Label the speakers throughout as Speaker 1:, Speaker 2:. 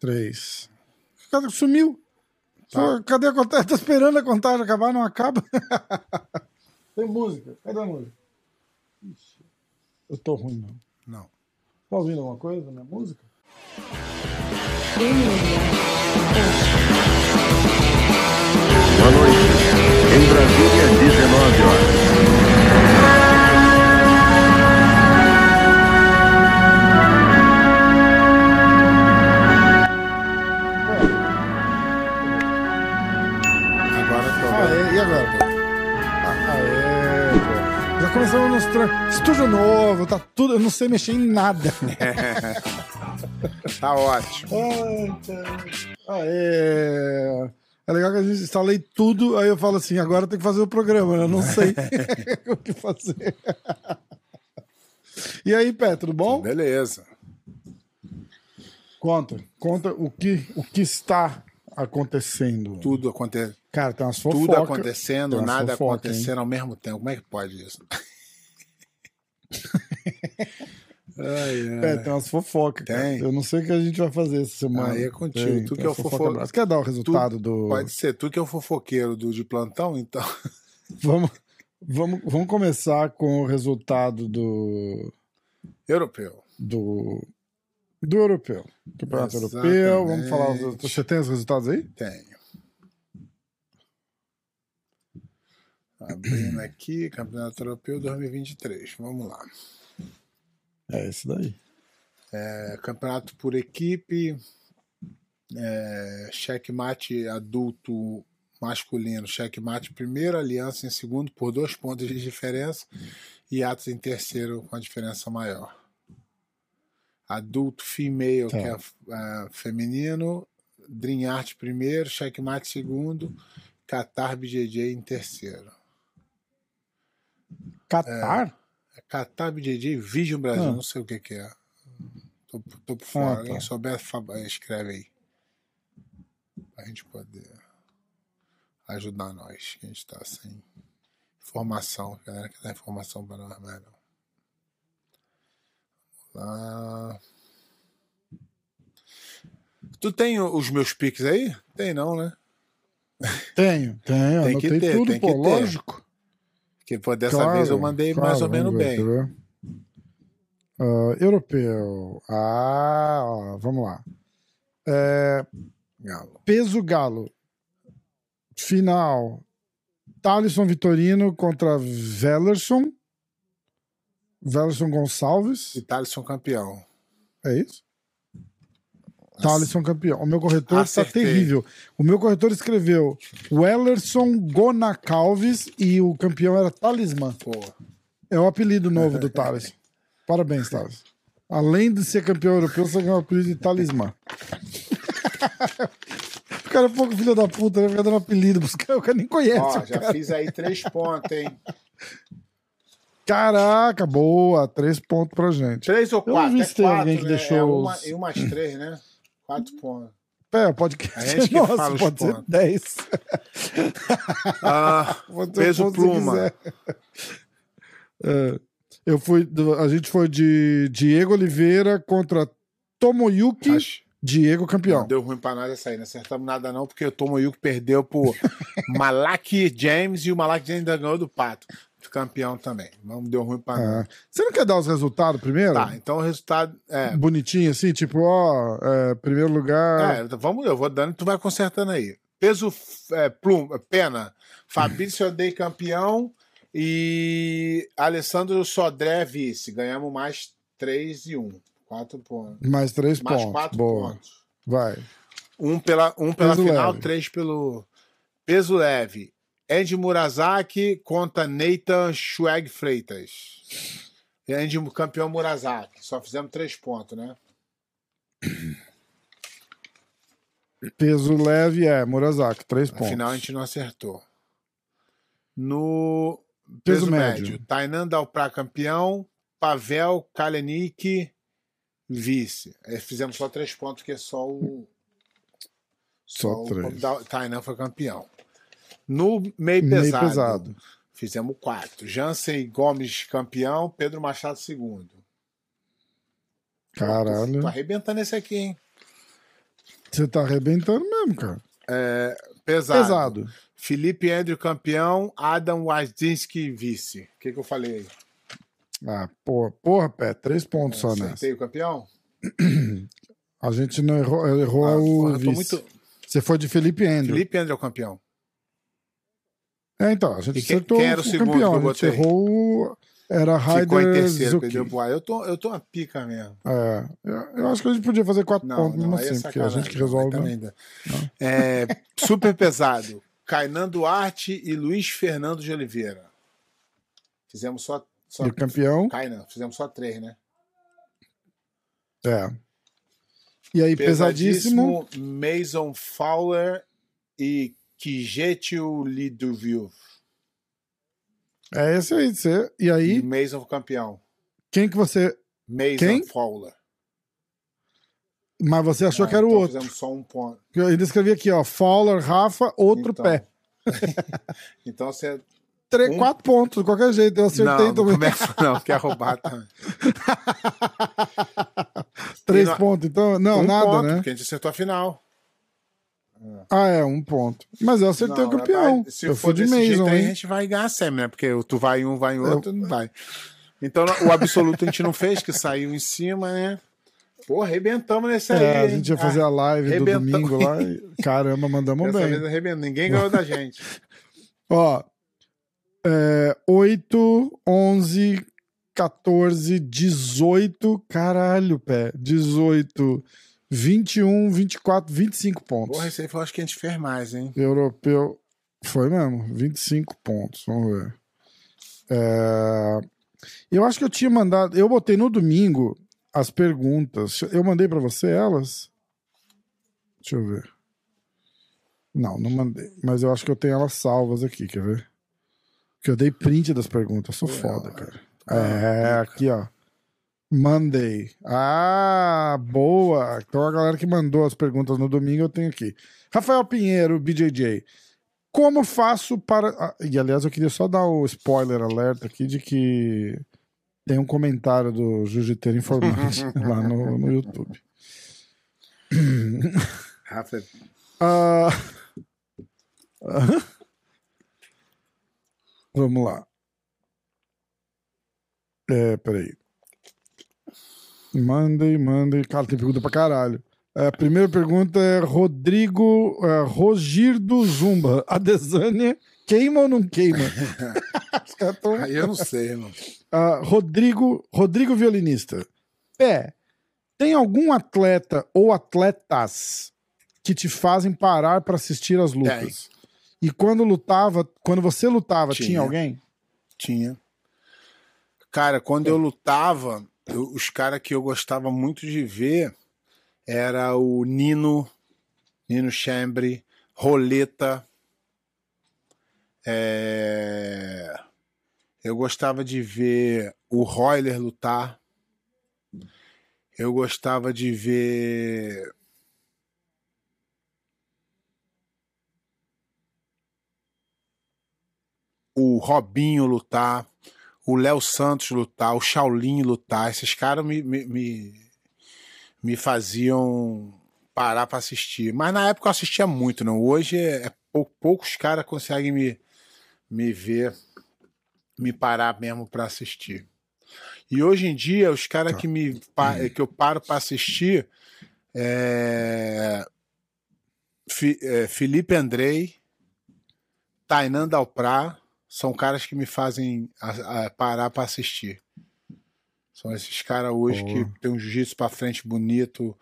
Speaker 1: Três. Sumiu. Pô, cadê a contagem? Tô esperando a contagem acabar, não acaba. Tem música. Cadê a música? Ixi, eu tô ruim, não.
Speaker 2: Não.
Speaker 1: Tá ouvindo alguma coisa minha música?
Speaker 3: Boa noite.
Speaker 1: Começamos nos tra... Estúdio novo, tá tudo. Eu não sei mexer em nada.
Speaker 2: Tá ótimo.
Speaker 1: Ah, é. É legal que a gente instalei tudo, aí eu falo assim, agora tem que fazer o programa, né? eu não sei o que fazer. E aí, Pé, tudo bom?
Speaker 2: Beleza.
Speaker 1: Conta, conta o que, o que está acontecendo.
Speaker 2: Tudo acontece.
Speaker 1: Cara, tem umas fofocas.
Speaker 2: Tudo acontecendo, nada
Speaker 1: fofoca,
Speaker 2: acontecendo ao mesmo tempo. Como é que pode isso? Ai, ai.
Speaker 1: É, tem umas fofocas.
Speaker 2: Tem.
Speaker 1: Eu não sei o que a gente vai fazer essa semana.
Speaker 2: Aí é contigo.
Speaker 1: Tem,
Speaker 2: Tu
Speaker 1: tem
Speaker 2: que é o
Speaker 1: as fofoca
Speaker 2: fofo-
Speaker 1: brava. Você quer dar o resultado do.
Speaker 2: Pode ser. Tu que é o fofoqueiro do de plantão, então.
Speaker 1: Vamos, vamos, vamos começar com o resultado do.
Speaker 2: Europeu.
Speaker 1: do, do europeu. Campeonato
Speaker 2: Exatamente.
Speaker 1: europeu. Vamos falar. os- Você tem os resultados aí?
Speaker 2: Tenho. Abrindo aqui, Campeonato Europeu 2023. Vamos lá.
Speaker 1: É esse daí.
Speaker 2: É, campeonato por equipe, é, checkmate adulto masculino, checkmate primeiro, aliança em segundo por dois pontos de diferença e Atos em terceiro com a diferença maior. Adulto female,
Speaker 1: Tá.
Speaker 2: que é é, feminino, Dream Art primeiro, checkmate segundo, Qatar BJJ em terceiro.
Speaker 1: Qatar?
Speaker 2: É Qatar BJJ Vision Brasil,
Speaker 1: Ah.
Speaker 2: não sei o que, que é. Tô, tô por fora.
Speaker 1: Ah,
Speaker 2: Quem
Speaker 1: tá.
Speaker 2: souber, fa- escreve aí. Pra gente poder ajudar nós, que a gente tá sem informação. A galera que dá informação pra nós, mas não. Vamos lá. Tu tem os meus piques aí? Tem não, né?
Speaker 1: Tenho, tenho.
Speaker 2: Tem que ter,
Speaker 1: tudo,
Speaker 2: tem
Speaker 1: pô,
Speaker 2: que ter.
Speaker 1: lógico.
Speaker 2: Que pô, dessa
Speaker 1: Claro,
Speaker 2: vez eu mandei mais
Speaker 1: claro,
Speaker 2: ou menos
Speaker 1: ver,
Speaker 2: bem.
Speaker 1: ver? Ah, europeu. Ah, ó, vamos lá. É,
Speaker 2: Galo.
Speaker 1: peso galo. Final. Thalisson Vitorino contra Vellerson. Vellerson Gonçalves.
Speaker 2: E Thaleson campeão.
Speaker 1: É isso? Thalisson campeão. O meu corretor está
Speaker 2: Acertei.
Speaker 1: terrível. O meu corretor escreveu Wellerson Gonacalves e o campeão era Talismã. É o apelido novo do Thales. Parabéns, Thales. Além de ser campeão europeu, você ganhou o apelido de Talismã. o cara é pouco filho da puta, né? Fica dando apelido pros caras, o cara nem conhece.
Speaker 2: ó, já
Speaker 1: cara.
Speaker 2: fiz aí três pontos, hein?
Speaker 1: Caraca, boa. Três pontos pra gente.
Speaker 2: Três ou
Speaker 1: Eu não
Speaker 2: quatro?
Speaker 1: vi
Speaker 2: é
Speaker 1: se tem
Speaker 2: quatro,
Speaker 1: alguém que
Speaker 2: né?
Speaker 1: deixou
Speaker 2: É uma,
Speaker 1: os-
Speaker 2: e umas três, né? Quatro pontos.
Speaker 1: É, podcast
Speaker 2: A gente que
Speaker 1: é nosso, pode ser
Speaker 2: pontos.
Speaker 1: 10.
Speaker 2: Ah, peso pluma.
Speaker 1: É, eu fui, a gente foi de Diego Oliveira contra Tomoyuki
Speaker 2: Acho-
Speaker 1: Diego campeão.
Speaker 2: Não deu ruim pra nós essa aí, não acertamos nada não, porque o Tomoyuki perdeu pro Malak James e o Malak James ainda ganhou do Pato. Campeão também. Não deu ruim pra.
Speaker 1: É. Você não quer dar os resultados primeiro?
Speaker 2: Tá, então o resultado é.
Speaker 1: Bonitinho assim, tipo, ó, é, primeiro lugar.
Speaker 2: É, vamos, eu vou dando e tu vai consertando aí. Peso é, pluma, pena. Fabrício Odei campeão e Alessandro Sodré vice. Ganhamos mais 3 e 1. 4 pontos.
Speaker 1: Mais três
Speaker 2: Mais
Speaker 1: pontos.
Speaker 2: 4
Speaker 1: Boa.
Speaker 2: pontos.
Speaker 1: Vai.
Speaker 2: Um pela, um pela
Speaker 1: Peso
Speaker 2: final,
Speaker 1: leve.
Speaker 2: três pelo peso leve. Andy Murazaki contra Nathan Schweg Freitas. Andy campeão Murazaki. Só fizemos três pontos, né?
Speaker 1: Peso leve é Murazaki, três pontos.
Speaker 2: final a gente não acertou. No
Speaker 1: Peso
Speaker 2: peso,
Speaker 1: médio.
Speaker 2: médio, Tainan Dalprá campeão, Pavel Kalenik vice. Aí fizemos só três pontos, que é só o.
Speaker 1: Só
Speaker 2: o
Speaker 1: três.
Speaker 2: Da- Tainan foi campeão. No meio
Speaker 1: Meio
Speaker 2: pesado,
Speaker 1: pesado.
Speaker 2: fizemos quatro. Jansen Gomes campeão, Pedro Machado segundo.
Speaker 1: Caralho.
Speaker 2: Tô arrebentando esse aqui, hein?
Speaker 1: Você tá arrebentando mesmo, cara.
Speaker 2: É, pesado.
Speaker 1: Pesado.
Speaker 2: Felipe Andrew campeão, Adam Wazinski vice. O que, que eu falei aí?
Speaker 1: Ah, porra, porra, pé, três pontos só nessa.
Speaker 2: Acertei o campeão?
Speaker 1: A gente não errou, errou
Speaker 2: Ah,
Speaker 1: o
Speaker 2: porra, eu tô
Speaker 1: vice.
Speaker 2: muito...
Speaker 1: Você foi de Felipe Andrew.
Speaker 2: Felipe Andrew é o campeão.
Speaker 1: É, então, a gente
Speaker 2: E
Speaker 1: acertou
Speaker 2: era o segundo
Speaker 1: campeão.
Speaker 2: que eu botei?
Speaker 1: errou. o- Era
Speaker 2: Ficou em
Speaker 1: Raider
Speaker 2: terceiro,
Speaker 1: Zuki.
Speaker 2: perdeu pro ar. Eu tô, eu tô uma pica mesmo.
Speaker 1: É, eu, acho que a gente podia fazer quatro
Speaker 2: Não,
Speaker 1: pontos
Speaker 2: não, aí é
Speaker 1: assim, porque a gente que resolve.
Speaker 2: Dá. É, super pesado. Kainan Duarte e Luiz Fernando de Oliveira. Fizemos só. só
Speaker 1: E o campeão,
Speaker 2: Kainan, fizemos só três, né?
Speaker 1: é. E aí, pesadíssimo.
Speaker 2: Mason Fowler e Kijetio Liduvio.
Speaker 1: É esse aí, você. E aí,
Speaker 2: Mason campeão.
Speaker 1: quem que você.
Speaker 2: Mason
Speaker 1: Quem?
Speaker 2: Fowler.
Speaker 1: Mas você achou
Speaker 2: Ah,
Speaker 1: que era o
Speaker 2: então
Speaker 1: outro.
Speaker 2: Fizemos só um ponto.
Speaker 1: Eu ainda escrevi aqui, ó. Fowler, Rafa, outro
Speaker 2: Então,
Speaker 1: pé.
Speaker 2: Então você.
Speaker 1: Três,
Speaker 2: um-
Speaker 1: Quatro pontos, de qualquer jeito. Eu acertei
Speaker 2: Não, não
Speaker 1: também.
Speaker 2: começa, não, quer roubar também.
Speaker 1: Três
Speaker 2: não-
Speaker 1: pontos, então. Não,
Speaker 2: um
Speaker 1: nada,
Speaker 2: ponto,
Speaker 1: né?
Speaker 2: Porque a gente acertou a final.
Speaker 1: Ah, é, um ponto. Mas eu acertei
Speaker 2: Não,
Speaker 1: o campeão.
Speaker 2: mas Se
Speaker 1: eu
Speaker 2: for
Speaker 1: de
Speaker 2: desse jeito
Speaker 1: Mason,
Speaker 2: aí, a gente vai ganhar sempre, né? Porque tu vai em um, vai em outro, não vai. Então o absoluto a gente não fez, que saiu em cima, né? Pô, arrebentamos nesse aí.
Speaker 1: É, a
Speaker 2: hein?
Speaker 1: gente ia fazer a live do domingo lá. Caramba, mandamos
Speaker 2: Dessa
Speaker 1: bem.
Speaker 2: vez. Ninguém ganhou da gente.
Speaker 1: Ó, é, 8, 11, 14, 18, caralho, pé, 18, 21, 24, 25 pontos.
Speaker 2: Porra, esse aí foi, acho que a gente fez mais, hein?
Speaker 1: Europeu, foi mesmo, 25 pontos, vamos ver. É, eu acho que eu tinha mandado, eu botei no domingo as perguntas, eu mandei pra você elas? Deixa eu ver. Não, não mandei, mas eu acho que eu tenho elas salvas aqui, quer ver? Que eu dei print das perguntas, sou foda, cara. É, aqui, ó. Monday. Ah, boa. Então a galera que mandou as perguntas no domingo eu tenho aqui. Rafael Pinheiro, BJJ. Como faço para. Ah, e aliás, eu queria só dar o spoiler alerta aqui de que tem um comentário do Jiu-Jiteiro Informante lá no, no YouTube.
Speaker 2: Rafa,
Speaker 1: Ah, Vamos lá. É, peraí. Mandei, mandei. Cara, tem pergunta pra caralho. É, a primeira pergunta é Rodrigo é, Rogirdo Zumba. A Desânia queima ou não queima? Os caras tão-
Speaker 2: aí eu não sei, mano.
Speaker 1: Ah, Rodrigo, Rodrigo violinista. Pé, tem algum atleta ou atletas que te fazem parar pra assistir as lutas? E quando lutava, quando você lutava, tinha,
Speaker 2: Tinha.
Speaker 1: alguém?
Speaker 2: Tinha. Cara, quando eu lutava, os caras que eu gostava muito de ver era o Nino, Nino Chambre, Roleta. É, Eu gostava de ver o Royler lutar. Eu gostava de ver. O Robinho lutar o Léo Santos lutar, o Shaolin lutar, esses caras me, me, me, me faziam parar pra assistir. Mas na época eu assistia muito, não. Hoje é, é pou- poucos caras conseguem me, me ver, me parar mesmo pra assistir. E hoje em dia, os caras que, me, pa- que eu paro pra assistir é, é, Felipe Andrei, Tainan Dalprá, são caras que me fazem a- a parar pra assistir. São esses caras hoje que tem um jiu-jitsu pra frente bonito,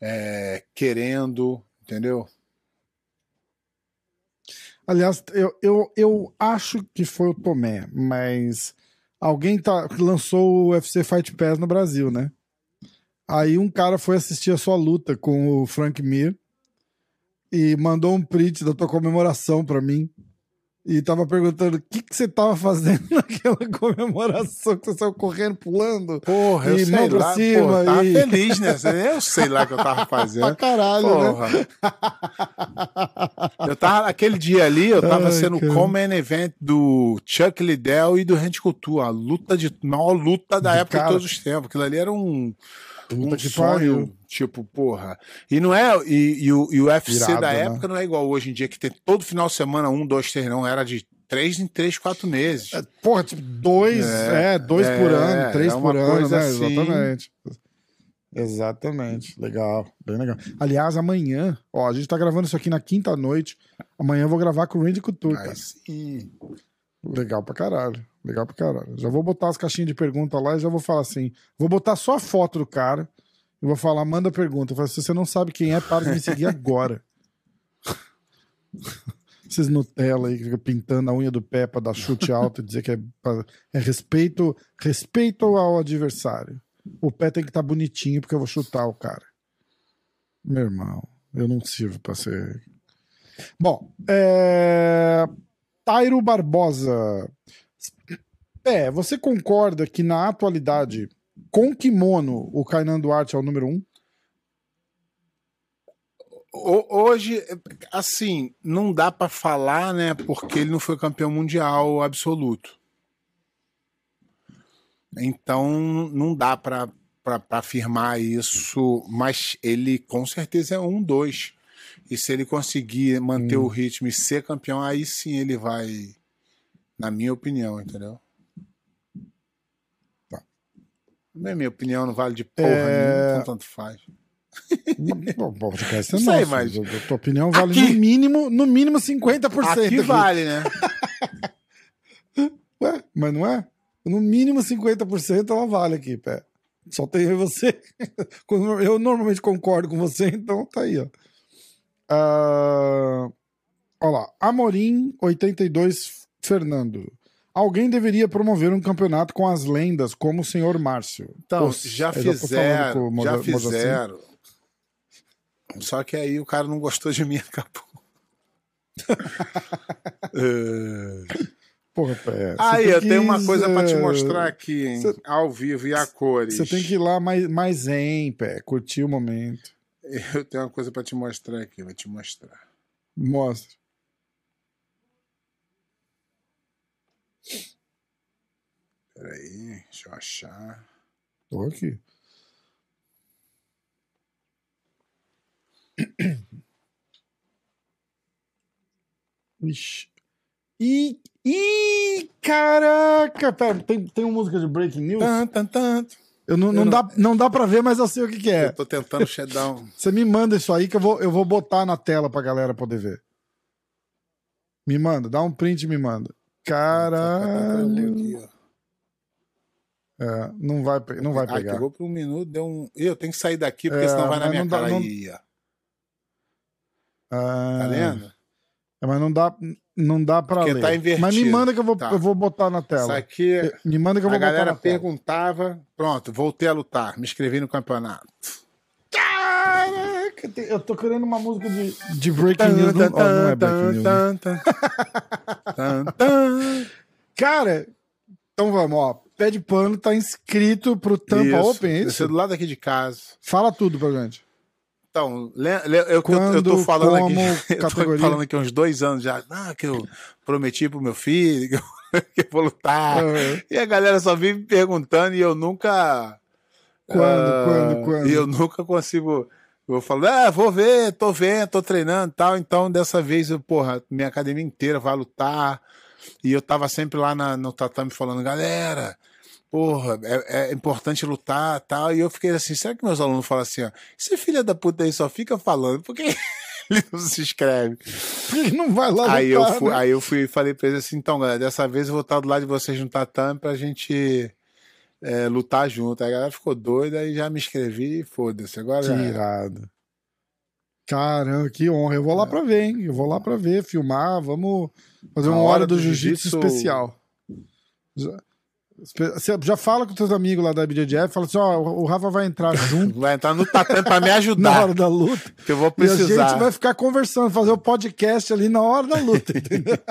Speaker 2: é, querendo, entendeu?
Speaker 1: Aliás, eu, eu, eu acho que foi o Tomé, mas alguém tá, lançou o UFC Fight Pass no Brasil, né? Aí um cara foi assistir a sua luta com o Frank Mir e mandou um print da tua comemoração pra mim. E tava perguntando o que, que você tava fazendo naquela comemoração que você saiu correndo, pulando.
Speaker 2: Porra, eu
Speaker 1: E
Speaker 2: sei
Speaker 1: pra
Speaker 2: lá,
Speaker 1: cima
Speaker 2: porra, tava
Speaker 1: e-
Speaker 2: feliz, né? Eu sei lá o que eu tava
Speaker 1: Pra
Speaker 2: fazendo.
Speaker 1: caralho, né?
Speaker 2: Porra. Eu tava, aquele dia ali, eu tava
Speaker 1: Ai,
Speaker 2: sendo o. Common Event do Chuck Liddell e do Randy Couture, a luta de maior luta da época
Speaker 1: cara.
Speaker 2: de todos os tempos. Aquilo ali era um
Speaker 1: Puta
Speaker 2: um
Speaker 1: que
Speaker 2: sonho,
Speaker 1: pariu.
Speaker 2: tipo, porra. E não é. E, e o, e o UFC
Speaker 1: Irado,
Speaker 2: da
Speaker 1: né?
Speaker 2: época não é igual hoje em dia, que tem todo final de semana, um, dois, três, não. Era de três em três, quatro meses.
Speaker 1: É, Porra, tipo, dois, é,
Speaker 2: É,
Speaker 1: dois
Speaker 2: é,
Speaker 1: por ano, três por ano, né?
Speaker 2: assim.
Speaker 1: Exatamente. Exatamente. Legal, bem legal. Aliás, amanhã, ó, a gente tá gravando isso aqui na quinta noite. Amanhã eu vou gravar com o Randy Couture, cara.
Speaker 2: Sim.
Speaker 1: Legal pra caralho. Legal pra caralho. Já vou botar as caixinhas de pergunta lá e já vou falar assim. Vou botar só a foto do cara e vou falar, manda pergunta. Se você não sabe quem é, para de me seguir agora. Esses Nutella aí que fica pintando a unha do pé pra dar chute alto e dizer que é, pra- é respeito, respeito ao adversário. O pé tem que estar bonitinho porque eu vou chutar o cara. Meu irmão, eu não sirvo pra ser. Bom, é... Tairo Barbosa. É, você concorda que na atualidade, com kimono, o Kainan Duarte é o número um?
Speaker 2: Ho- Hoje, assim, não dá pra falar, né? Porque ele não foi campeão mundial absoluto. Então, não dá pra afirmar isso, mas ele com certeza é um, dois. E se ele conseguir manter
Speaker 1: Hum.
Speaker 2: o ritmo e ser campeão, aí sim ele vai, na minha opinião, entendeu?
Speaker 1: Tá.
Speaker 2: Na minha opinião, não vale de porra
Speaker 1: É.
Speaker 2: nenhuma, então tanto faz.
Speaker 1: Bom, podcast é nosso.
Speaker 2: mas-
Speaker 1: A tua opinião vale
Speaker 2: Aqui-
Speaker 1: no mínimo, no mínimo 50%.
Speaker 2: Aqui
Speaker 1: aqui.
Speaker 2: vale, né?
Speaker 1: Ué, mas não é? No mínimo 50% ela vale aqui, pé. Só tem eu e você. Eu normalmente concordo com você, então tá aí, ó. Ah, Olha lá. Amorim, 82, Fernando. Alguém deveria promover um campeonato com as lendas, como o senhor Márcio.
Speaker 2: Então,
Speaker 1: Pô,
Speaker 2: já fizeram, já fizeram. Só que aí o cara não gostou de mim acabou. É.
Speaker 1: Porra, pé.
Speaker 2: Aí, eu tenho uma coisa pra te
Speaker 1: eh,
Speaker 2: mostrar aqui, hein?
Speaker 1: cê-
Speaker 2: ao vivo e a cores.
Speaker 1: Você tem que ir lá mais, mais zen, pé. Curtir o momento.
Speaker 2: Eu tenho uma coisa pra te mostrar aqui, vou te mostrar.
Speaker 1: Mostra.
Speaker 2: Peraí, deixa eu achar.
Speaker 1: Tô aqui. Ixi. Ih, caraca! Pera, tem, tem uma música de Breaking News?
Speaker 2: Tan, tan, tan.
Speaker 1: Eu não, não,
Speaker 2: eu não-
Speaker 1: dá, não dá pra ver, mas eu sei o que, que é.
Speaker 2: Eu tô tentando um.
Speaker 1: Você me manda isso aí que eu vou, eu vou botar na tela pra galera poder ver. Me manda, dá um print e me manda. Caralho.
Speaker 2: Ó.
Speaker 1: É, não vai, não vai
Speaker 2: Ah,
Speaker 1: pegar.
Speaker 2: pegou por um minuto, deu um. Eu tenho que sair daqui, porque
Speaker 1: É,
Speaker 2: senão vai na minha
Speaker 1: dá-
Speaker 2: cara
Speaker 1: não-
Speaker 2: aí.
Speaker 1: Ah,
Speaker 2: Tá vendo?
Speaker 1: É, mas não dá, não dá pra
Speaker 2: Porque
Speaker 1: ler.
Speaker 2: tá invertido.
Speaker 1: Mas me manda que eu vou,
Speaker 2: Tá.
Speaker 1: eu vou botar na
Speaker 2: Isso
Speaker 1: tela.
Speaker 2: aqui.
Speaker 1: Me manda que eu vou
Speaker 2: A
Speaker 1: botar
Speaker 2: galera
Speaker 1: na tela.
Speaker 2: perguntava, pronto, voltei a lutar, me inscrevi no campeonato.
Speaker 1: Tem- eu tô querendo uma música de, de Breaking News. Não, ó, não é Breaking News. né? Cara, então vamos, ó. Pé de pano tá inscrito pro Tampa
Speaker 2: Isso,
Speaker 1: Open, é
Speaker 2: esse
Speaker 1: isso?
Speaker 2: é do lado aqui de casa.
Speaker 1: Fala tudo pra gente.
Speaker 2: Então, eu,
Speaker 1: Quando,
Speaker 2: eu tô falando
Speaker 1: como,
Speaker 2: aqui, eu tô falando aqui há uns dois anos já, ah, que eu prometi pro meu filho que eu, que eu vou lutar.
Speaker 1: Aham.
Speaker 2: E a galera só vive me perguntando e eu nunca.
Speaker 1: Quando,
Speaker 2: ah,
Speaker 1: quando, quando?
Speaker 2: E eu nunca consigo. Eu falo, ah, vou ver, tô vendo, tô treinando e tal. Então, dessa vez, eu, porra, minha academia inteira vai lutar. E eu tava sempre lá na- no tatame falando, galera, porra, é, é importante lutar e tal. E eu fiquei assim, será que meus alunos falam assim, ó, esse filho da puta aí só fica falando, por que ele não se inscreve?
Speaker 1: Ele não vai lá
Speaker 2: aí, eu
Speaker 1: lutar,
Speaker 2: fui,
Speaker 1: né?
Speaker 2: aí eu fui e falei pra eles assim, então, galera, dessa vez eu vou estar do lado de vocês no tatame pra gente é, lutar junto. Aí a galera ficou doida e já me inscrevi e foda-se. Agora
Speaker 1: Que
Speaker 2: já era.
Speaker 1: irado. Caramba, que honra. Eu vou
Speaker 2: É.
Speaker 1: lá pra ver, hein? Eu vou lá pra ver, filmar. Vamos fazer uma
Speaker 2: hora
Speaker 1: hora do
Speaker 2: do
Speaker 1: jiu-jitsu
Speaker 2: jiu-jitsu-
Speaker 1: especial. Já, já fala com teus amigos lá da BJJF, fala assim: ó, o Rafa vai entrar junto
Speaker 2: Vai entrar no tatame pra me
Speaker 1: na
Speaker 2: ajudar,
Speaker 1: hora da luta.
Speaker 2: que eu vou
Speaker 1: E a
Speaker 2: precisar.
Speaker 1: gente vai ficar conversando, fazer o podcast ali na hora da luta, entendeu?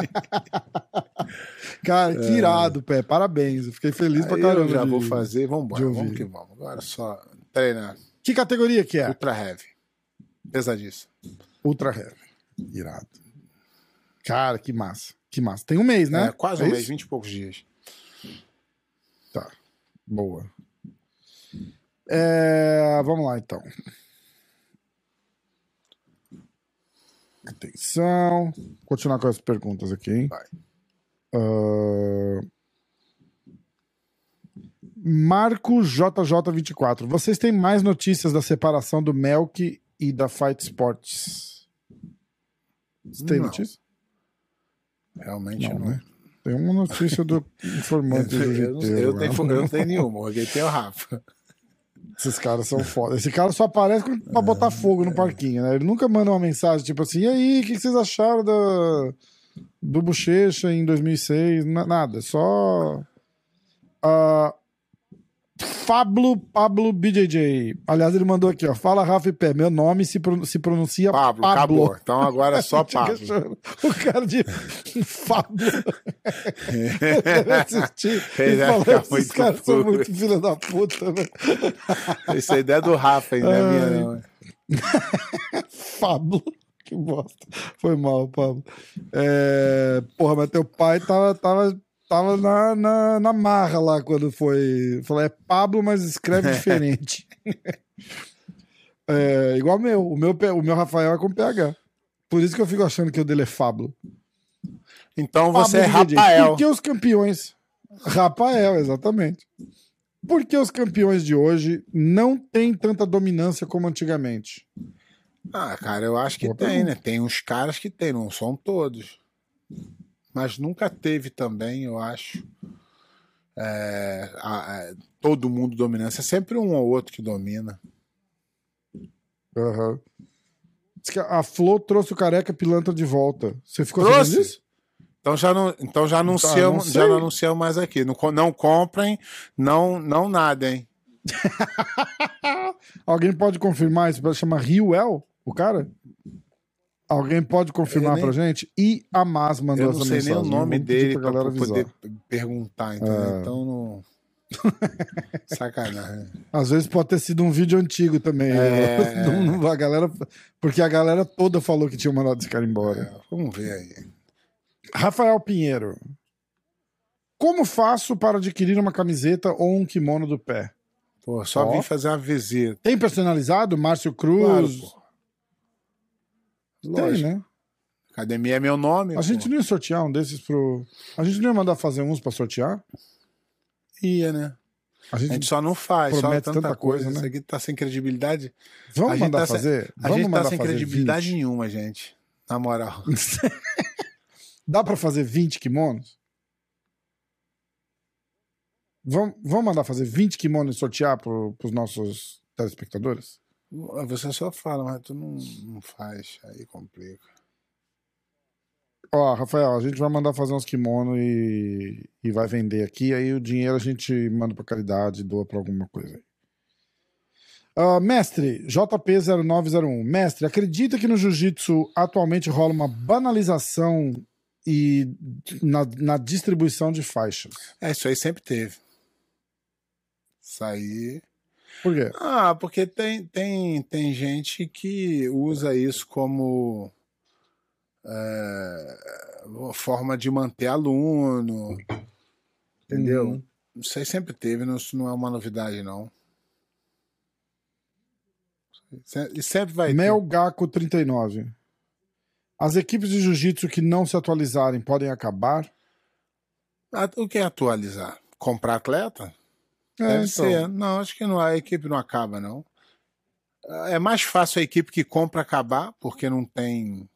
Speaker 1: Cara, que irado, pé. Parabéns. Eu fiquei feliz pra
Speaker 2: É.
Speaker 1: Caramba.
Speaker 2: eu já
Speaker 1: de-
Speaker 2: vou fazer, vamos embora, vamos que vamos. Agora é só treinar.
Speaker 1: Que categoria que é?
Speaker 2: Ultra heavy. Pesadíssimo.
Speaker 1: Ultra Heavy. Irado. Cara, que massa. Que massa. Tem um mês, né?
Speaker 2: É, quase um
Speaker 1: É
Speaker 2: mês,
Speaker 1: isso?
Speaker 2: 20 e poucos dias.
Speaker 1: Tá. Boa. É, vamos lá, então. Atenção. Continuar com as perguntas aqui, hein?
Speaker 2: Vai.
Speaker 1: Ah, Marco JJ24. Vocês têm mais notícias da separação do Melk e da Fight Sports? Você tem notícia?
Speaker 2: Realmente
Speaker 1: Não,
Speaker 2: não.
Speaker 1: né? Tem uma notícia do informante
Speaker 2: Eu,
Speaker 1: do
Speaker 2: eu, não- eu tenho, eu não tenho nenhuma, porque tem o Rafa.
Speaker 1: Esses caras são foda. Esse cara só aparece pra botar fogo no parquinho, né? Ele nunca manda uma mensagem tipo assim: e aí, o que que vocês acharam da, do Bochecha em 2006? Na- Nada, só. Ah, Fablo Pablo BJJ. Aliás, ele mandou aqui, ó. Fala Rafa e Pé. Meu nome se, se pronuncia
Speaker 2: Pablo,
Speaker 1: Pablo.
Speaker 2: acabou. Então agora é só Pablo.
Speaker 1: O cara de Fábio. Deve assistir
Speaker 2: Ele ficar
Speaker 1: esses caras são
Speaker 2: puto."
Speaker 1: muito filha da puta, né?
Speaker 2: Isso aí é do Rafa, hein? Não é minha, não.
Speaker 1: Fábio. Que bosta. Foi mal, Pablo. É, Porra, mas teu pai tava, tava, tava na, na, na marra lá quando foi. Falou, é Pablo, mas escreve diferente. É, igual meu. O meu. O meu Rafael é com PH. Por isso que eu fico achando que o dele é Fábio.
Speaker 2: Então você é
Speaker 1: Pablo.
Speaker 2: Rafael.
Speaker 1: Por que os campeões. Rafael, exatamente. Por que os campeões de hoje não têm tanta dominância como antigamente?
Speaker 2: Ah, cara, eu acho que
Speaker 1: Boa
Speaker 2: tem,
Speaker 1: pergunta.
Speaker 2: né? Tem uns caras que tem, não são todos. Mas nunca teve também, eu acho. é, a- a- todo mundo dominância. É sempre um ou outro que domina.
Speaker 1: Aham. Que a Flo trouxe o careca pilantra de volta. Você ficou
Speaker 2: Trouxe?
Speaker 1: sabendo disso?
Speaker 2: Então já não, então já anunciamos,
Speaker 1: não
Speaker 2: já não anunciamos mais aqui. Não, não comprem, não, não nada, hein?
Speaker 1: Alguém pode confirmar isso? Chama Riuel, o cara? Alguém pode confirmar
Speaker 2: nem-
Speaker 1: pra gente? E a Mas mandou
Speaker 2: Eu não
Speaker 1: essa
Speaker 2: sei nem
Speaker 1: mensagem.
Speaker 2: o nome dele
Speaker 1: pra
Speaker 2: pra, poder perguntar, entendeu?
Speaker 1: É.
Speaker 2: Então não. Sacanagem.
Speaker 1: Às vezes pode ter sido um vídeo antigo também.
Speaker 2: É.
Speaker 1: Não- não- a galera, porque a galera toda falou que tinha mandado esse cara embora.
Speaker 2: É, vamos ver aí.
Speaker 1: Rafael Pinheiro. Como faço para adquirir uma camiseta ou um kimono do pé?
Speaker 2: Pô, só
Speaker 1: Ó.
Speaker 2: vim fazer uma visita.
Speaker 1: Tem personalizado? Márcio
Speaker 2: Claro, Pô.
Speaker 1: Tem,
Speaker 2: Lógico.
Speaker 1: né?
Speaker 2: Academia é meu nome.
Speaker 1: A
Speaker 2: pô.
Speaker 1: gente não ia sortear um desses pro. A gente não ia mandar fazer uns pra sortear?
Speaker 2: ia, né?
Speaker 1: A
Speaker 2: A
Speaker 1: gente.
Speaker 2: gente só não faz, só tanta,
Speaker 1: tanta
Speaker 2: coisa.
Speaker 1: coisa, né?
Speaker 2: Isso aqui tá sem credibilidade.
Speaker 1: Vamos
Speaker 2: a gente
Speaker 1: mandar
Speaker 2: tá sem-
Speaker 1: fazer?
Speaker 2: A
Speaker 1: Vamos
Speaker 2: gente tá sem credibilidade
Speaker 1: 20.
Speaker 2: nenhuma, gente. Na moral.
Speaker 1: Dá pra fazer 20 kimonos? Vamos, vamos mandar fazer 20 kimonos e sortear pro, pros nossos telespectadores?
Speaker 2: Você só fala, mas tu não, não faz. Aí complica.
Speaker 1: Ó, Rafael, a gente vai mandar fazer uns kimonos e, e vai vender aqui. Aí o dinheiro a gente manda pra caridade, doa pra alguma coisa aí. Ah, mestre, JP0901. Mestre, acredita que no jiu-jitsu atualmente rola uma banalização e na, na distribuição de faixas?
Speaker 2: É, isso aí sempre teve. Isso aí.
Speaker 1: Por quê?
Speaker 2: Ah, porque tem, tem, tem gente que usa isso como é, forma de manter aluno. Entendeu?
Speaker 1: Uhum.
Speaker 2: Isso aí sempre teve, não- isso não é uma novidade, não. E sempre vai ter.
Speaker 1: Mel Gaco 39. As equipes de jiu-jitsu que não se atualizarem podem acabar?
Speaker 2: O que é atualizar? Comprar atleta?
Speaker 1: É, então.
Speaker 2: ser. Não, acho que não, a equipe não acaba, não. É mais fácil a equipe que compra acabar, porque não tem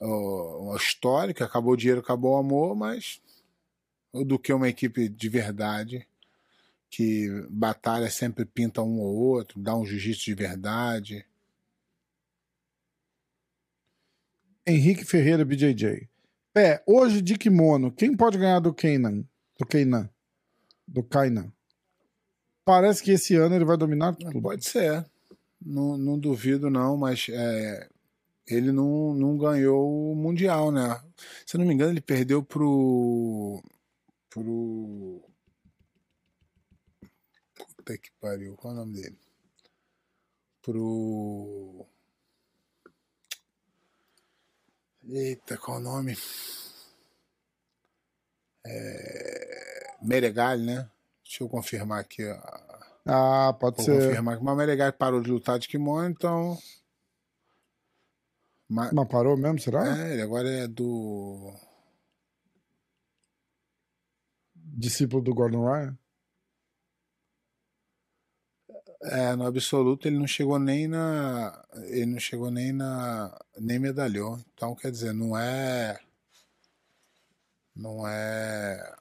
Speaker 2: ó, o histórico, acabou o dinheiro, acabou o amor, mas do que uma equipe de verdade que batalha sempre pinta um ou outro, dá um jiu-jitsu de verdade.
Speaker 1: Henrique Ferreira BJJ. Pé, hoje de kimono, quem pode ganhar do Kainan? Do Kainan? Do Kainan. Parece que esse ano ele vai dominar tudo.
Speaker 2: Pode ser. Não, não duvido, não, mas é, ele não, não ganhou o Mundial, né? Se eu não me engano, ele perdeu pro. pro. Puta que pariu, qual é o nome dele? Pro. Eita, qual é o nome? É... Meregali, né? Deixa eu confirmar aqui.
Speaker 1: Ah, pode
Speaker 2: Vou
Speaker 1: ser.
Speaker 2: confirmar que o Mameregai parou de lutar de kimono, então. Ma-
Speaker 1: Mas parou mesmo, será?
Speaker 2: É, ele agora é do.
Speaker 1: Discípulo do Gordon Ryan?
Speaker 2: É, no absoluto ele não chegou nem na. Ele não chegou nem na. nem medalhou. Então, quer dizer, não é. Não é.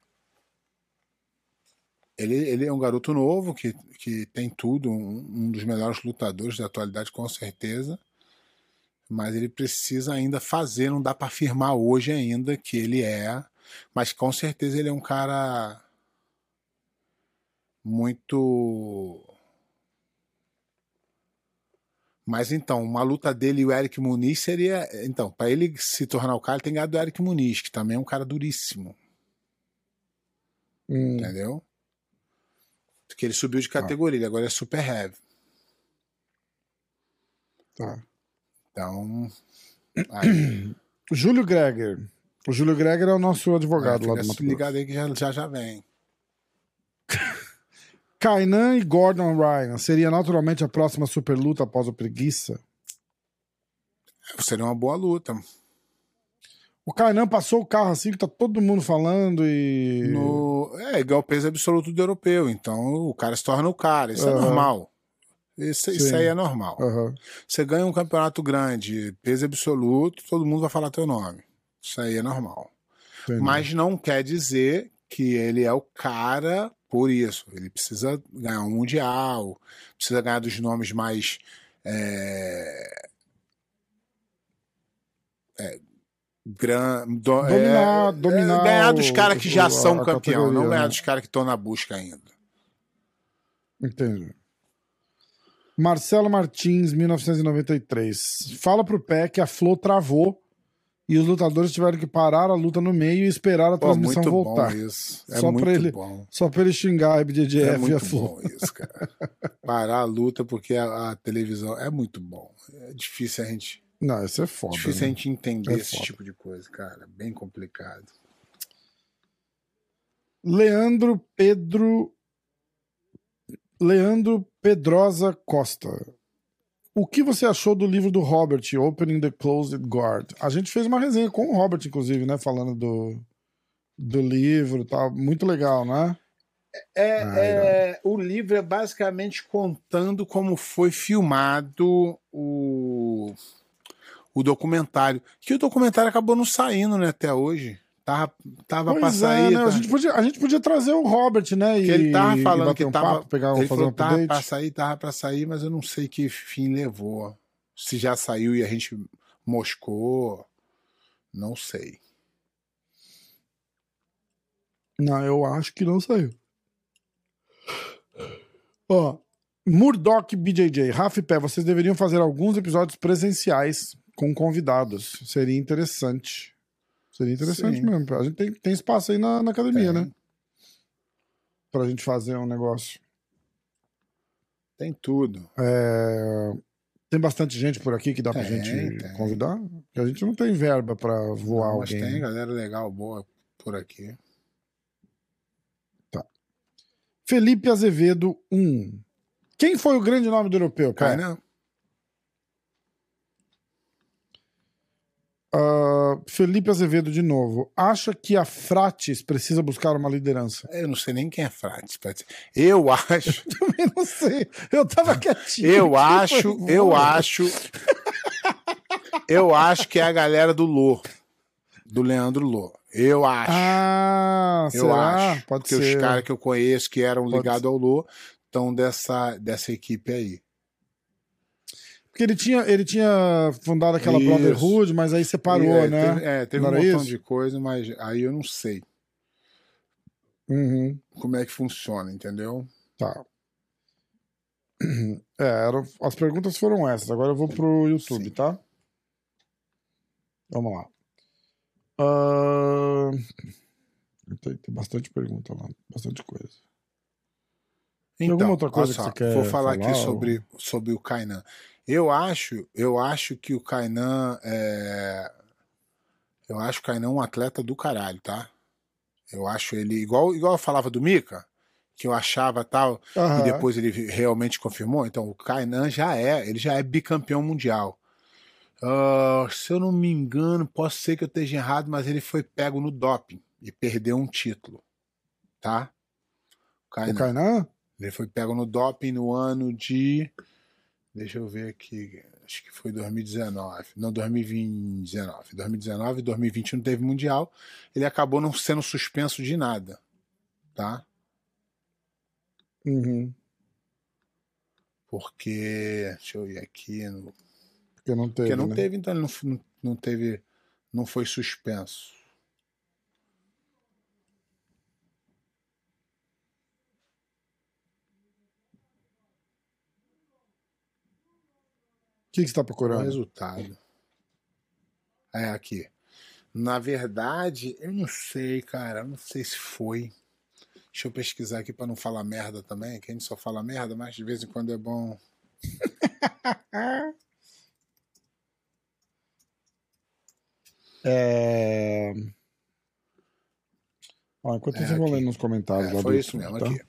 Speaker 2: Ele, ele é um garoto novo que, que tem tudo, um, um dos melhores lutadores da atualidade, com certeza. Mas ele precisa ainda fazer, não dá para afirmar hoje ainda que ele é. Mas com certeza ele é um cara muito. Mas então, uma luta dele e o Eric Muniz seria. Então, para ele se tornar o cara, ele tem que ganhar do Eric Muniz, que também é um cara duríssimo,
Speaker 1: Hum,
Speaker 2: entendeu? Porque ele subiu de categoria, ele agora é super heavy.
Speaker 1: tá.
Speaker 2: Então. Aí,
Speaker 1: Júlio Greger. O Júlio Greger é o nosso advogado lá
Speaker 2: fica
Speaker 1: do Mato
Speaker 2: ligado aí que já, já, já vem.
Speaker 1: Kainan e Gordon Ryan seria naturalmente a próxima super luta após o preguiça?
Speaker 2: Seria uma boa luta.
Speaker 1: O Kainan passou o carro assim que tá todo mundo falando e.
Speaker 2: No, é igual o peso absoluto do europeu. Então o cara se torna o cara. Isso é
Speaker 1: Aham.
Speaker 2: normal. Isso, isso aí é normal.
Speaker 1: Aham.
Speaker 2: Você ganha um campeonato grande, peso absoluto, todo mundo vai falar teu nome. Isso aí é normal.
Speaker 1: entendi.
Speaker 2: Mas não quer dizer que ele é o cara por isso. Ele precisa ganhar um mundial, precisa ganhar dos nomes mais. É, é, gran, do-
Speaker 1: Dominar-
Speaker 2: é,
Speaker 1: dominar
Speaker 2: é, ganhar dos caras que já
Speaker 1: o-
Speaker 2: são campeão, não ganhar
Speaker 1: né?
Speaker 2: dos caras que estão na busca ainda.
Speaker 1: Entendi. Marcelo Martins, 1993. Fala pro Pé que a Flow travou e os lutadores tiveram que parar a luta no meio e esperar a
Speaker 2: Pô,
Speaker 1: transmissão
Speaker 2: muito
Speaker 1: voltar.
Speaker 2: bom isso. É
Speaker 1: Só
Speaker 2: muito
Speaker 1: pra ele-
Speaker 2: bom.
Speaker 1: Só pra ele xingar a
Speaker 2: É
Speaker 1: IBJJF e a
Speaker 2: bom isso, cara. Parar a luta porque a, a televisão é muito bom. É difícil a gente,
Speaker 1: Não, isso é foda.
Speaker 2: difícil
Speaker 1: né?
Speaker 2: a gente entender
Speaker 1: É
Speaker 2: esse
Speaker 1: foda.
Speaker 2: tipo de coisa, cara. Bem complicado.
Speaker 1: Leandro Pedro. Leandro Pedrosa Costa. O que você achou do livro do Robert, Opening the Closed Guard? A gente fez uma resenha com o Robert, inclusive, né? Falando do, do livro e tal. Muito legal, né?
Speaker 2: É,
Speaker 1: Ah,
Speaker 2: é, o livro é basicamente contando como foi filmado o, o documentário. Que o documentário acabou não saindo, né, até hoje. Tava, tava pra
Speaker 1: é,
Speaker 2: sair.
Speaker 1: né?
Speaker 2: tá?
Speaker 1: A, gente podia, a gente podia trazer o Robert, né?
Speaker 2: Que ele tava falando que
Speaker 1: um
Speaker 2: tava.
Speaker 1: papo, pegar,
Speaker 2: ele
Speaker 1: um
Speaker 2: falou que tava
Speaker 1: update.
Speaker 2: pra sair, tava pra sair, mas eu não sei que fim levou. Se já saiu e a gente moscou. Não sei.
Speaker 1: Não, eu acho que não saiu. Ó, Murdoch BJJ, Rafa e Pé, vocês deveriam fazer alguns episódios presenciais com convidados. Seria interessante. Seria interessante
Speaker 2: Sim.
Speaker 1: mesmo. A gente tem, tem espaço aí na, na academia,
Speaker 2: Tem.
Speaker 1: né? Pra gente fazer um negócio.
Speaker 2: Tem tudo.
Speaker 1: É, Tem bastante gente por aqui que dá pra
Speaker 2: Tem,
Speaker 1: gente
Speaker 2: tem.
Speaker 1: convidar? Porque a gente não tem verba pra voar
Speaker 2: Não, mas
Speaker 1: alguém.
Speaker 2: tem galera legal, boa por aqui.
Speaker 1: Felipe Azevedo 1. Quem foi o grande nome do europeu? Pé?
Speaker 2: Kainan,
Speaker 1: Ah, Felipe Azevedo de novo. Acha que a Frates precisa buscar uma liderança?
Speaker 2: eu não sei nem quem é Frates. Eu acho,
Speaker 1: Também não sei. Eu tava quietinho.
Speaker 2: eu acho, eu acho. Eu acho que é a galera do Lô. Do Leandro Lô. Eu acho.
Speaker 1: Ah,
Speaker 2: eu
Speaker 1: será?
Speaker 2: acho.
Speaker 1: Pode
Speaker 2: porque
Speaker 1: ser.
Speaker 2: os caras que eu conheço que eram ligados ao Lô estão dessa, dessa equipe aí.
Speaker 1: Porque ele tinha, ele tinha fundado aquela
Speaker 2: Isso.
Speaker 1: Brotherhood, mas aí separou,
Speaker 2: E, é,
Speaker 1: né?
Speaker 2: Teve, é, teve
Speaker 1: Não
Speaker 2: um
Speaker 1: era
Speaker 2: montão
Speaker 1: isso?
Speaker 2: de coisa, mas aí eu não sei
Speaker 1: Uhum,
Speaker 2: como é que funciona, entendeu?
Speaker 1: tá. É, eram, as perguntas foram essas. Agora eu vou pro YouTube,
Speaker 2: Sim.
Speaker 1: tá? Vamos lá. Ah, Tem, tem bastante pergunta lá, bastante coisa. Tem alguma outra coisa que você quer
Speaker 2: Vou falar,
Speaker 1: falar,
Speaker 2: aqui
Speaker 1: ou-
Speaker 2: sobre, sobre o Kainan. Eu acho, eu acho que o Kainan é. Eu acho o Kainan um atleta do caralho, tá? Eu acho ele igual, igual eu falava do Mika, que eu achava tal,
Speaker 1: Aham.
Speaker 2: e depois ele realmente confirmou. Então, o Kainan já é, ele já é bicampeão mundial. Ah, se eu não me engano, posso ser que eu esteja errado, mas ele foi pego no doping e perdeu um título, tá? O
Speaker 1: O
Speaker 2: Kainan.
Speaker 1: Kainan?
Speaker 2: Ele foi pego no doping no ano de. Deixa eu ver aqui. Acho que foi 2019. Não, 2019. 2019 e 2020 não teve Mundial. Ele acabou não sendo suspenso de nada. Tá?
Speaker 1: Uhum.
Speaker 2: Porque. Deixa eu ir aqui. no-
Speaker 1: Porque não teve.
Speaker 2: Porque não
Speaker 1: né?
Speaker 2: teve, então ele não, não, não teve. Não foi suspenso.
Speaker 1: Que, que você tá
Speaker 2: O
Speaker 1: procurando?
Speaker 2: resultado. É aqui. Na verdade, eu não sei, cara. Eu não sei se foi. Deixa eu pesquisar aqui pra não falar merda também, que a gente só fala merda, mas de vez em quando é bom.
Speaker 1: É... Ó, enquanto
Speaker 2: É,
Speaker 1: vou
Speaker 2: aqui.
Speaker 1: lendo nos comentários
Speaker 2: É, foi isso mesmo,
Speaker 1: tá?
Speaker 2: aqui.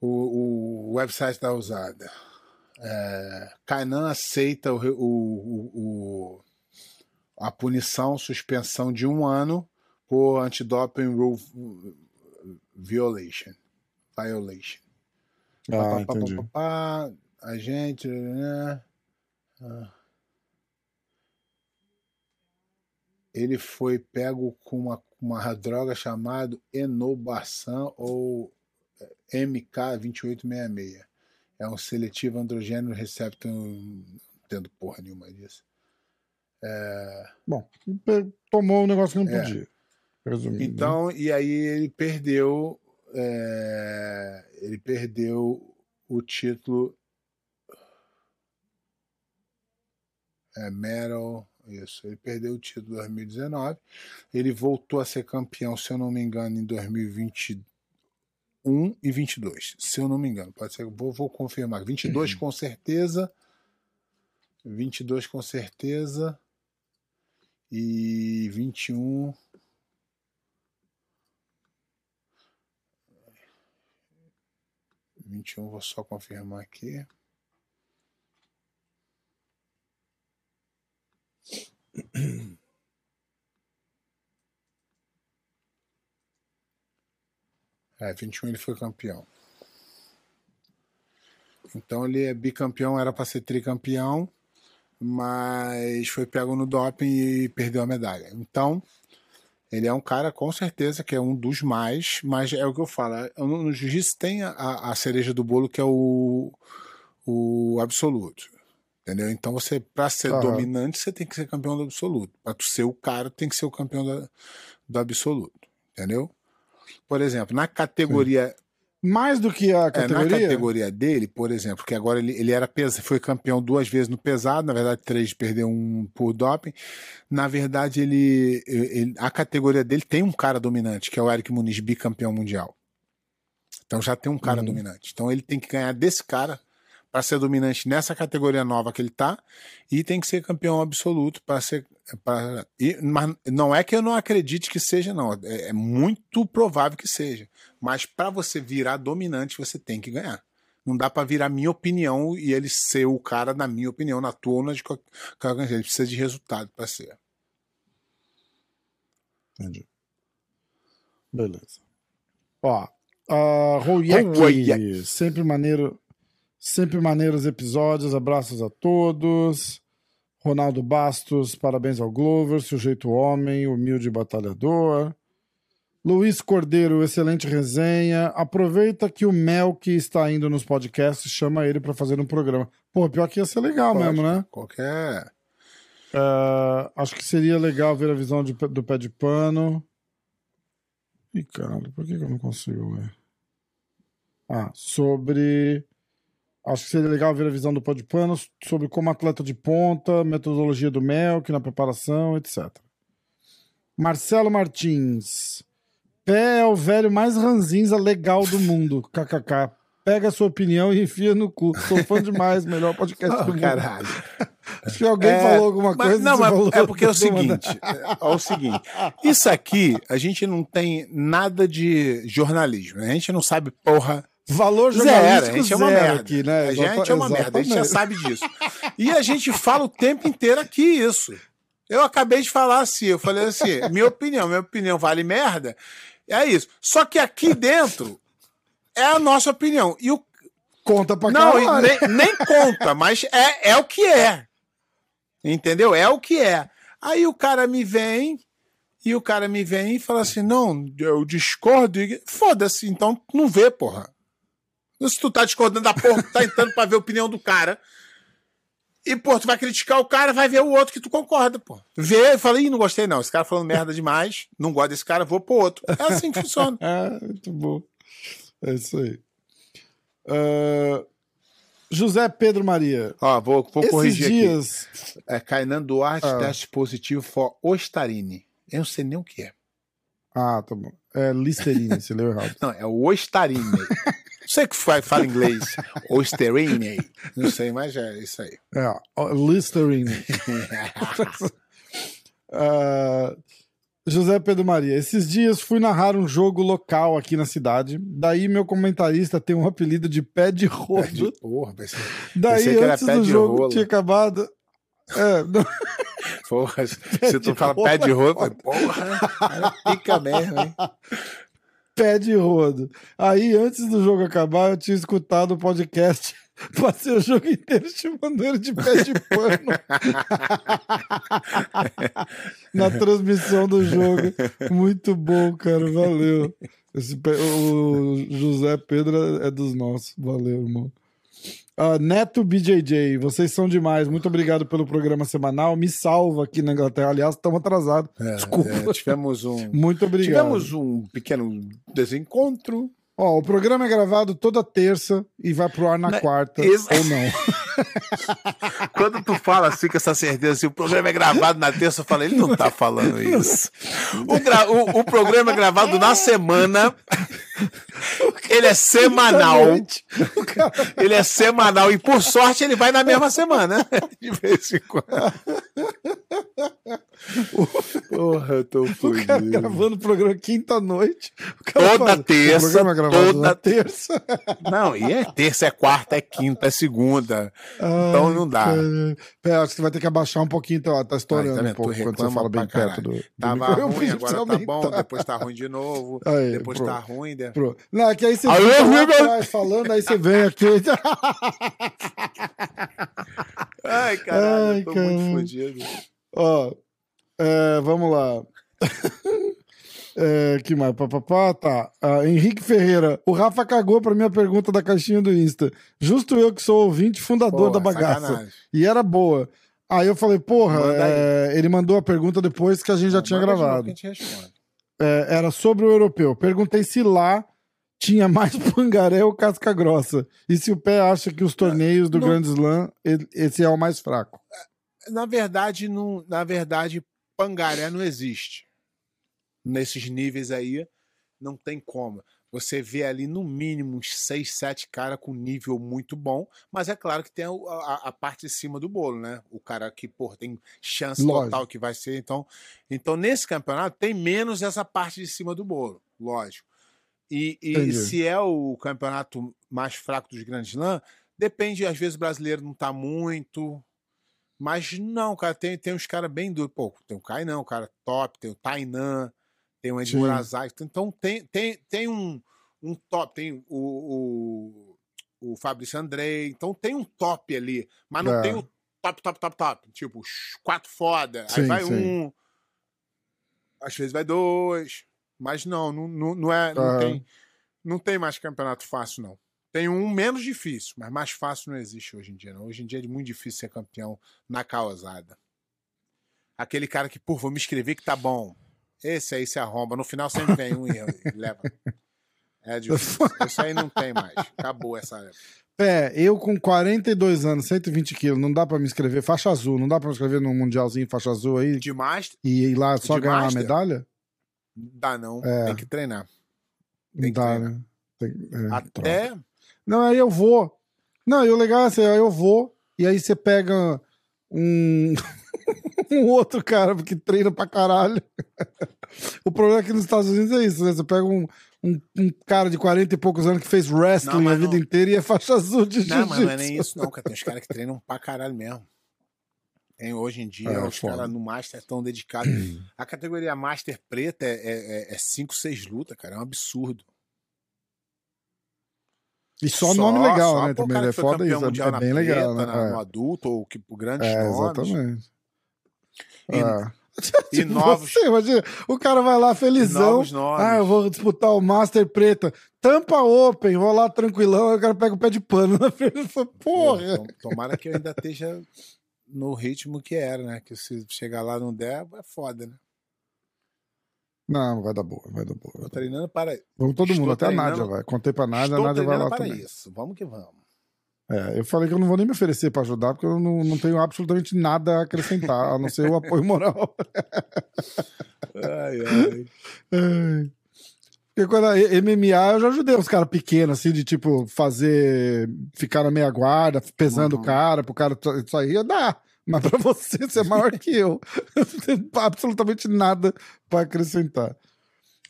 Speaker 2: O, o website da usada. É, Kainan aceita o, o, o- a punição, suspensão de um ano por antidoping rule violation. Violation.
Speaker 1: Ah,
Speaker 2: Pá, pá,
Speaker 1: entendi.
Speaker 2: pá, a gente. né? Ah. Ele foi pego com uma, uma droga chamada enobarsan ou MK2866. É um seletivo androgênio receptor. Não entendo porra nenhuma disso.
Speaker 1: Bom, pe- tomou um negócio que não
Speaker 2: É.
Speaker 1: podia. Resumindo. né?
Speaker 2: Então, e aí ele perdeu. é, ele perdeu o título. É, Metal. Isso, ele perdeu o título em 2019. Ele voltou a ser campeão, se eu não me engano, em 2021 e 22. Se eu não me engano, pode ser. Vou, vou confirmar. 22 com certeza. 22 com certeza. E 21. Vinte e um, vou só confirmar aqui. É, 21 ele foi campeão. Então ele é bicampeão, era para ser tricampeão, mas foi pego no doping e perdeu a medalha. Então, ele é um cara, com certeza, que é um dos mais, mas é o que eu falo. é, No, jiu-jitsu tem a, a cereja do bolo, que é o, o absoluto. Entendeu? Então, você, para ser
Speaker 1: Aham.
Speaker 2: dominante, você tem que ser campeão do absoluto. Para ser o cara, tem que ser o campeão da- do absoluto. Entendeu? Por exemplo, na categoria
Speaker 1: Mais do que a
Speaker 2: é, na
Speaker 1: categoria?
Speaker 2: categoria dele, por exemplo, que agora ele, ele era pesa, foi campeão duas vezes no pesado, na verdade três perdeu um por doping. Na verdade ele, ele- a categoria dele tem um cara dominante, que é o Eric Muniz, bicampeão mundial. Então já tem um cara
Speaker 1: Uhum.
Speaker 2: dominante. Então ele tem que ganhar desse cara para ser dominante nessa categoria nova que ele tá e tem que ser campeão absoluto para ser pra, e, mas não é que eu não acredite que seja não, é, é muito provável que seja. Mas para você virar dominante, você tem que ganhar. Não dá para virar minha opinião e ele ser o cara, na minha opinião, na tua ou na de qualquer jeito. Ele precisa de resultado para ser.
Speaker 1: Entendi. Beleza. Ó, uh, Royek,
Speaker 2: Royek.
Speaker 1: sempre maneiro, sempre maneiros episódios, abraços a todos. Ronaldo Bastos, parabéns ao Glover, sujeito homem, humilde batalhador. Luiz Cordeiro, excelente resenha. Aproveita que o Mel que está indo nos podcasts, chama ele para fazer um programa. Pô, pior que ia ser legal mesmo, né?
Speaker 2: Qualquer.
Speaker 1: É, acho que seria legal ver a visão de- do pé de pano. Ih, cara, por que, que eu não consigo ver? Ah, sobre. Acho que seria legal ver a visão do pé de pano sobre como atleta de ponta, metodologia do Melk na preparação, etc. Marcelo Martins. Pé é o velho mais ranzinza legal do mundo. KKK. Pega a sua opinião e enfia no cu. Sou fã demais, melhor podcast do
Speaker 2: Oh,
Speaker 1: mundo.
Speaker 2: caralho.
Speaker 1: Se alguém
Speaker 2: É,
Speaker 1: falou alguma
Speaker 2: Mas-
Speaker 1: coisa.
Speaker 2: não, mas
Speaker 1: falou
Speaker 2: é porque é o seguinte, é, é o seguinte, isso aqui a gente não tem nada de jornalismo, né? a gente não sabe porra
Speaker 1: Valor
Speaker 2: zero, a
Speaker 1: jornalístico
Speaker 2: gente é uma merda,
Speaker 1: aqui, né?
Speaker 2: a gente é uma merda, a gente já
Speaker 1: exatamente.
Speaker 2: sabe disso. E a gente fala o tempo inteiro aqui isso. Eu acabei de falar assim, eu falei assim, minha opinião, minha opinião vale merda, é isso. Só que aqui dentro é a nossa opinião. E o
Speaker 1: Conta pra
Speaker 2: não,
Speaker 1: caralho.
Speaker 2: nem, nem conta, mas é, é o que é. Entendeu? É o que é. Aí o cara me vem, e o cara me vem e fala assim: não, eu discordo. Foda-se, então não vê, porra. Se tu tá discordando da porra, tu tá entrando pra ver a opinião do cara. E, pô, tu vai criticar o cara, vai ver o outro que tu concorda, pô. Vê e fala, ih, não gostei não. Esse cara falando merda demais, não gosto desse cara, vou pro outro. É assim que funciona.
Speaker 1: Ah, muito bom. É isso aí. Ah, José Pedro Maria.
Speaker 2: Ó, vou, vou
Speaker 1: Esses
Speaker 2: corrigir aqui.
Speaker 1: dias.
Speaker 2: É Kainan Duarte,
Speaker 1: Ah.
Speaker 2: teste positivo for Ostarine. Eu não sei nem o que é.
Speaker 1: Ah, tá bom. É Listerine, você leu errado.
Speaker 2: Não, é o Ostarine. sei que fa- fala inglês. Ostarine. Não sei, mas é isso aí.
Speaker 1: É, Listerine. Ah, José Pedro Maria, esses dias fui narrar um jogo local aqui na cidade. Daí meu comentarista tem um apelido de pé de rodo.
Speaker 2: De porra, pensei,
Speaker 1: Daí
Speaker 2: pensei que era
Speaker 1: antes
Speaker 2: pé
Speaker 1: do
Speaker 2: de
Speaker 1: jogo
Speaker 2: rola.
Speaker 1: tinha acabado. É, não-
Speaker 2: porra, se tu fala pé de porra, cara, pica mesmo, hein?
Speaker 1: Pé de rodo. Aí, antes do jogo acabar, eu tinha escutado o podcast. Passei o jogo inteiro chamando ele de pé de pano. Na transmissão do jogo. Muito bom, cara. Valeu. Esse o José Pedro é dos nossos. Valeu, irmão. Ah, Neto BJJ, vocês são demais. Muito obrigado pelo programa semanal. Me salva aqui na Inglaterra. Aliás, estamos atrasados. Desculpa.
Speaker 2: É, tivemos um.
Speaker 1: Muito obrigado.
Speaker 2: Tivemos um pequeno desencontro.
Speaker 1: Ó, o programa é gravado toda terça e vai pro ar na
Speaker 2: Mas
Speaker 1: quarta.
Speaker 2: esse-
Speaker 1: Ou não.
Speaker 2: Quando tu fala assim com essa certeza, assim, o programa é gravado na terça, eu falo, ele não tá falando isso. O, gra- o- o programa é gravado na semana. Ele é semanal.
Speaker 1: Noite.
Speaker 2: Ele é semanal e por sorte ele vai na mesma semana. De vez em quando. Porra, eu tô
Speaker 1: O cara gravando o programa quinta-noite. O cara
Speaker 2: Toda
Speaker 1: fala,
Speaker 2: terça,
Speaker 1: é gravado
Speaker 2: toda-
Speaker 1: terça.
Speaker 2: Não, e é terça, é quarta, é quinta, é segunda. Então não dá.
Speaker 1: Ai, Pé, acho que você vai ter que abaixar um pouquinho, tá, tá estourando
Speaker 2: Ai, tá
Speaker 1: um pouco quando você fala bem perto do, do
Speaker 2: Tava.
Speaker 1: Eu
Speaker 2: ruim, agora tá bom,
Speaker 1: aumentar.
Speaker 2: depois tá ruim de novo.
Speaker 1: Aí,
Speaker 2: depois
Speaker 1: pronto.
Speaker 2: tá ruim. De-
Speaker 1: Pro- Não, é que aí você
Speaker 2: Alô,
Speaker 1: fica lá atrás falando, aí você vem aqui.
Speaker 2: Ai, caralho,
Speaker 1: Ai,
Speaker 2: eu tô
Speaker 1: caralho.
Speaker 2: muito fodido.
Speaker 1: Ó, é, vamos lá. É, que mais? Pá, pá, pá, tá. Ah, Henrique Ferreira. O Rafa cagou pra minha pergunta da caixinha do Insta. Justo eu que sou ouvinte fundador
Speaker 2: Porra,
Speaker 1: da bagaça.
Speaker 2: sacanagem.
Speaker 1: E era boa. Aí eu falei, porra,
Speaker 2: Manda
Speaker 1: é, ele mandou a pergunta depois que a gente já tinha
Speaker 2: Manda
Speaker 1: gravado.
Speaker 2: que a gente responde.
Speaker 1: É, era sobre o europeu. Perguntei se lá tinha mais pangaré ou casca grossa. E se o pé acha que os torneios do
Speaker 2: Não.
Speaker 1: Grand Slam, esse é o mais fraco.
Speaker 2: Na verdade, não, na verdade, pangaré não existe. Nesses níveis aí, não tem como. Você vê ali no mínimo uns 6, 7 caras com nível muito bom, mas é claro que tem a, a- a parte de cima do bolo, né? O cara que, pô, tem chance
Speaker 1: Lógico.
Speaker 2: total que vai ser. Então, então, nesse campeonato, tem menos essa parte de cima do bolo, lógico. E, e se é o campeonato mais fraco dos grandes Slam, depende, às vezes o brasileiro não tá muito, mas não, cara, tem, tem uns caras bem duros. Pô, tem o Kainan, o cara top, tem o Tainan, tem o Ed
Speaker 1: Sim.
Speaker 2: Murazaki. Então tem, tem, tem um, um top, tem o, o, o Fabrício Andrei. Então tem um top ali, mas não
Speaker 1: É.
Speaker 2: tem o top, top, top, top. Tipo, quatro foda.
Speaker 1: Sim,
Speaker 2: aí vai
Speaker 1: sim.
Speaker 2: um, às vezes vai dois. Mas não, não, não, não é. Não,
Speaker 1: Aham.
Speaker 2: tem, não tem mais campeonato fácil, não. Tem um menos difícil, mas mais fácil não existe hoje em dia, não. Hoje em dia é muito difícil ser campeão na causada. Aquele cara que, por vou me escrever que tá bom. Esse aí se arromba. No final sempre vem um e leva. É difícil. Isso aí não tem mais. Acabou essa época.
Speaker 1: Pé, eu com 42 anos, 120 quilos, não dá pra me inscrever faixa azul, não dá pra me inscrever no Mundialzinho faixa azul aí
Speaker 2: De master,
Speaker 1: e ir lá só
Speaker 2: de
Speaker 1: ganhar uma medalha?
Speaker 2: dá não.
Speaker 1: É.
Speaker 2: Tem que treinar. Tem que
Speaker 1: dá,
Speaker 2: treinar.
Speaker 1: né? Tem- é, troca.
Speaker 2: Até.
Speaker 1: Não, aí eu vou. Não, e o legal é assim, aí eu vou, e aí você pega um, um outro cara que treina pra caralho. o problema é que nos Estados Unidos é isso, né? Você pega um, um, um cara de 40 e poucos anos que fez wrestling
Speaker 2: Não,
Speaker 1: a vida
Speaker 2: não-
Speaker 1: inteira e é faixa azul de
Speaker 2: Não, mas não é nem
Speaker 1: jiu-jitsu.
Speaker 2: isso, não, cara. Tem uns caras que treinam pra caralho mesmo. Tem, hoje em dia,
Speaker 1: É,
Speaker 2: os caras no Master estão dedicados. A categoria Master preta é 5, 6 lutas, cara. É um absurdo.
Speaker 1: E só, nome legal,
Speaker 2: só
Speaker 1: né? Também é foda isso. É bem legal,
Speaker 2: preta,
Speaker 1: né?
Speaker 2: na-
Speaker 1: É.
Speaker 2: No adulto, ou que, grandes
Speaker 1: É,
Speaker 2: nomes.
Speaker 1: exatamente.
Speaker 2: E-. E
Speaker 1: Tipo,
Speaker 2: novos,
Speaker 1: Você, imagina, o cara vai lá felizão. Ah, eu vou disputar o Master Preta. Tampa Open, vou lá tranquilão. Aí o cara pega o pé de pano na frente e fala, porra.
Speaker 2: Tomara que eu ainda esteja no ritmo que era, né? Que se chegar lá e não der, é foda, né?
Speaker 1: Não, vai dar boa, vai dar boa.
Speaker 2: Tô treinando para.
Speaker 1: Vamos todo
Speaker 2: Estou
Speaker 1: mundo, até a Nádia vai. Contei pra Nádia, a
Speaker 2: Estou
Speaker 1: Nádia vai lá
Speaker 2: para
Speaker 1: também.
Speaker 2: isso. Vamos que vamos.
Speaker 1: É, eu falei que eu não vou nem me oferecer pra ajudar, porque eu não, não tenho absolutamente nada a acrescentar, a não ser o apoio moral.
Speaker 2: Ai, ai.
Speaker 1: Ai. Porque quando a MMA eu já ajudei uns caras pequenos, assim, de tipo, fazer. ficar na meia guarda, pesando
Speaker 2: Uhum.
Speaker 1: o cara, pro cara sair, dá. Mas pra você, você é maior que eu. Eu não tenho absolutamente nada pra acrescentar.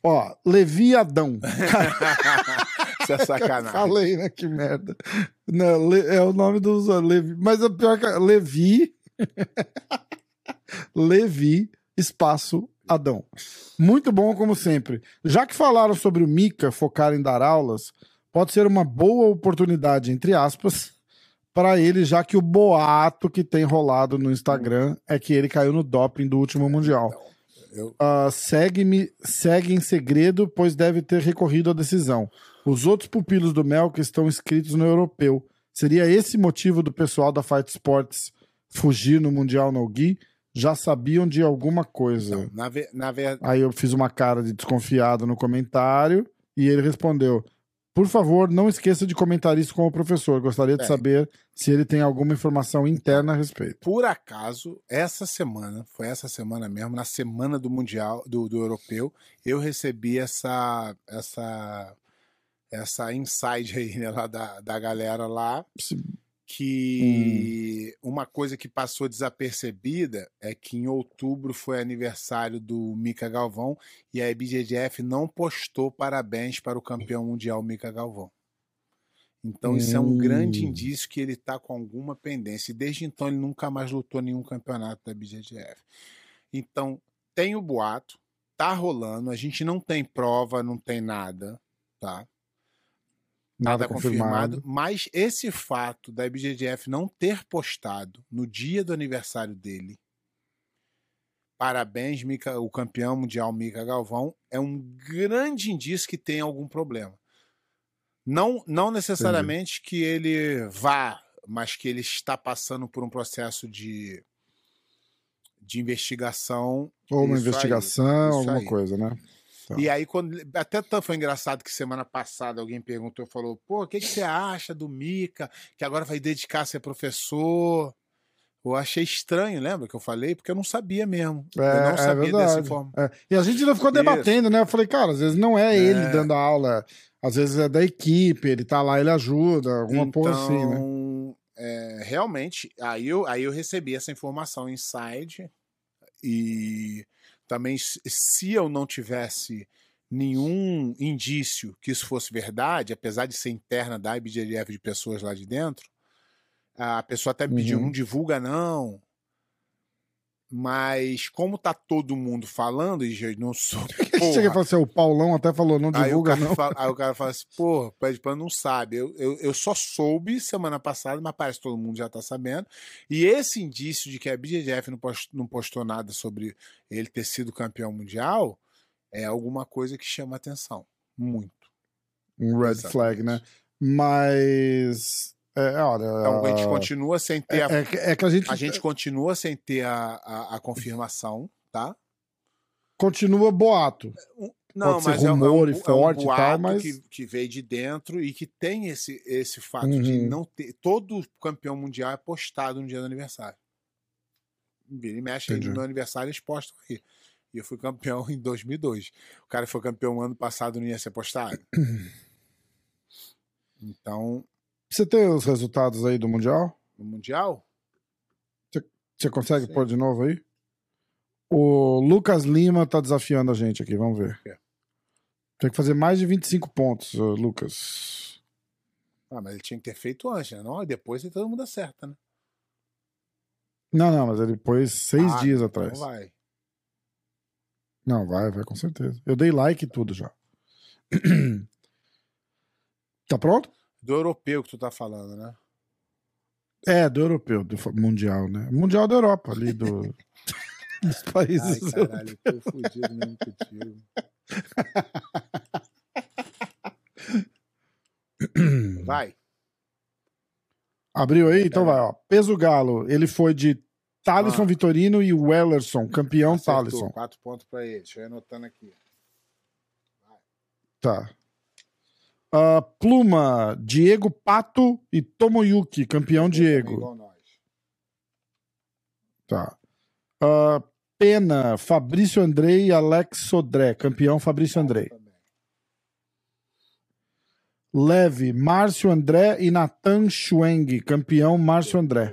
Speaker 1: Ó, Levi Adão.
Speaker 2: Isso é sacanagem.
Speaker 1: Falei, né? Que merda. Não, é o nome do usuário, Levi. Mas o pior que é Levi. Levi, espaço Adão. Muito bom, como sempre. Já que falaram sobre o Mika focar em dar aulas, pode ser uma boa oportunidade, entre aspas, para ele, já que o boato que tem rolado no Instagram é que ele caiu no doping do último Mundial.
Speaker 2: Eu,
Speaker 1: Ah, segue-me, segue em segredo, pois deve ter recorrido à decisão. Os outros pupilos do Melk estão inscritos no europeu. Seria esse motivo do pessoal da Fight Sports fugir no Mundial no Gui? Já sabiam de alguma coisa.
Speaker 2: então, na, ve- na verdade.
Speaker 1: Aí eu fiz uma cara de desconfiado no comentário e ele respondeu: Por favor, não esqueça de comentar isso com o professor. Gostaria de
Speaker 2: É.
Speaker 1: saber se ele tem alguma informação interna a respeito.
Speaker 2: Por acaso, essa semana, foi essa semana mesmo, na semana do Mundial, do, do Europeu, eu recebi essa essa essa inside aí, né, lá da, da galera lá,
Speaker 1: Se-
Speaker 2: que uma coisa que passou desapercebida é que em outubro foi aniversário do Mika Galvão e a IBJJF não postou parabéns para o campeão mundial Mika Galvão. Então isso é um grande
Speaker 1: Hum.
Speaker 2: indício que ele está com alguma pendência. E desde então ele nunca mais lutou nenhum campeonato da IBJJF. Então tem o boato, tá rolando, a gente não tem prova, não tem nada, tá?
Speaker 1: Nada,
Speaker 2: nada
Speaker 1: confirmado.
Speaker 2: confirmado, mas esse fato da IBJJF não ter postado no dia do aniversário dele, parabéns, Mica, o campeão mundial Mica Galvão, é um grande indício que tem algum problema. Não, não necessariamente que ele vá, mas que ele está passando por um processo de, de investigação.
Speaker 1: Ou uma
Speaker 2: aí,
Speaker 1: investigação,
Speaker 2: isso
Speaker 1: alguma
Speaker 2: aí.
Speaker 1: coisa, né? Tá.
Speaker 2: E aí, quando. Até foi engraçado que semana passada alguém perguntou, falou, pô, o que, que você acha do Mica, que agora vai dedicar a ser professor? Eu achei estranho, lembra que eu falei? Porque eu não sabia mesmo. eu
Speaker 1: É,
Speaker 2: não
Speaker 1: é
Speaker 2: sabia dessa
Speaker 1: verdade.
Speaker 2: informação.
Speaker 1: É. E a gente ainda ficou
Speaker 2: Isso.
Speaker 1: debatendo, né? Eu falei, cara, às vezes não é ele
Speaker 2: É.
Speaker 1: dando aula, às vezes é da equipe, ele tá lá, ele ajuda, alguma porra assim, né?
Speaker 2: Então, é, realmente, aí eu, aí eu recebi essa informação inside e também se- eu não tivesse nenhum indício que isso fosse verdade, apesar de ser interna da IBJJF de pessoas lá de dentro, a pessoa até me pediu,
Speaker 1: Uhum.
Speaker 2: não divulga não, mas como tá todo mundo falando e já não sou...
Speaker 1: Chega e fala assim, o Paulão até falou, não
Speaker 2: Aí
Speaker 1: divulga
Speaker 2: cara
Speaker 1: não.
Speaker 2: fala, aí o cara fala assim, pô, pede pra não sabe. Eu, eu, eu só soube semana passada, mas parece que todo mundo já tá sabendo. E esse indício de que a BJJF não postou, não postou nada sobre ele ter sido campeão mundial é alguma coisa que chama atenção. Muito.
Speaker 1: Um red
Speaker 2: Exatamente.
Speaker 1: flag, né? Mas... É, olha...
Speaker 2: Então a gente continua sem ter a,
Speaker 1: é, é que- é que a gente,
Speaker 2: a gente continua sem ter a, a, a confirmação, tá?
Speaker 1: Continua boato.
Speaker 2: Não,
Speaker 1: Pode ser
Speaker 2: mas é um-
Speaker 1: rumor
Speaker 2: é
Speaker 1: e
Speaker 2: um,
Speaker 1: forte
Speaker 2: é
Speaker 1: e tal, mas-
Speaker 2: que, que veio de dentro e que tem esse, esse fato de
Speaker 1: Uhum.
Speaker 2: não ter. Todo campeão mundial é postado no dia do aniversário. Vira e mexe
Speaker 1: Entendi.
Speaker 2: no aniversário eles postam aqui. E eu fui campeão em 2002. O cara que foi campeão ano passado não ia ser postado. Então,
Speaker 1: Você tem os resultados aí do Mundial?
Speaker 2: no Mundial,
Speaker 1: Você consegue pôr de novo aí? O Lucas Lima tá desafiando a gente aqui, vamos ver.
Speaker 2: quê?
Speaker 1: Tem que fazer mais de 25 pontos, Lucas.
Speaker 2: Ah, mas ele tinha que ter feito antes, né? Não, depois todo mundo acerta, né?
Speaker 1: Não, não, mas ele pôs seis
Speaker 2: Ah,
Speaker 1: dias
Speaker 2: então
Speaker 1: atrás.
Speaker 2: vai.
Speaker 1: Não, vai, vai, com certeza. Eu dei like e tudo já. tá pronto?
Speaker 2: Do europeu que tu tá falando, né?
Speaker 1: É, do europeu, do mundial, né? Mundial da Europa, ali do, dos
Speaker 2: Ai,
Speaker 1: países.
Speaker 2: caralho, eu tô fudido mesmo contigo. Vai.
Speaker 1: Abriu aí? Então vai, ó. Peso Galo, ele foi de Thalisson
Speaker 2: Ah.
Speaker 1: Vitorino e Wellerson, campeão
Speaker 2: Acertou,
Speaker 1: Thalisson.
Speaker 2: Quatro pontos pra ele. Deixa eu ir anotando aqui.
Speaker 1: Tá. Ah, Pluma, Diego Pato e Tomoyuki, campeão Diego. Tá. Ah, Pena, Fabrício Andrei e Alex Sodré, campeão Fabrício Andrei. Leve, Márcio André e Nathan Schweng, campeão Márcio André.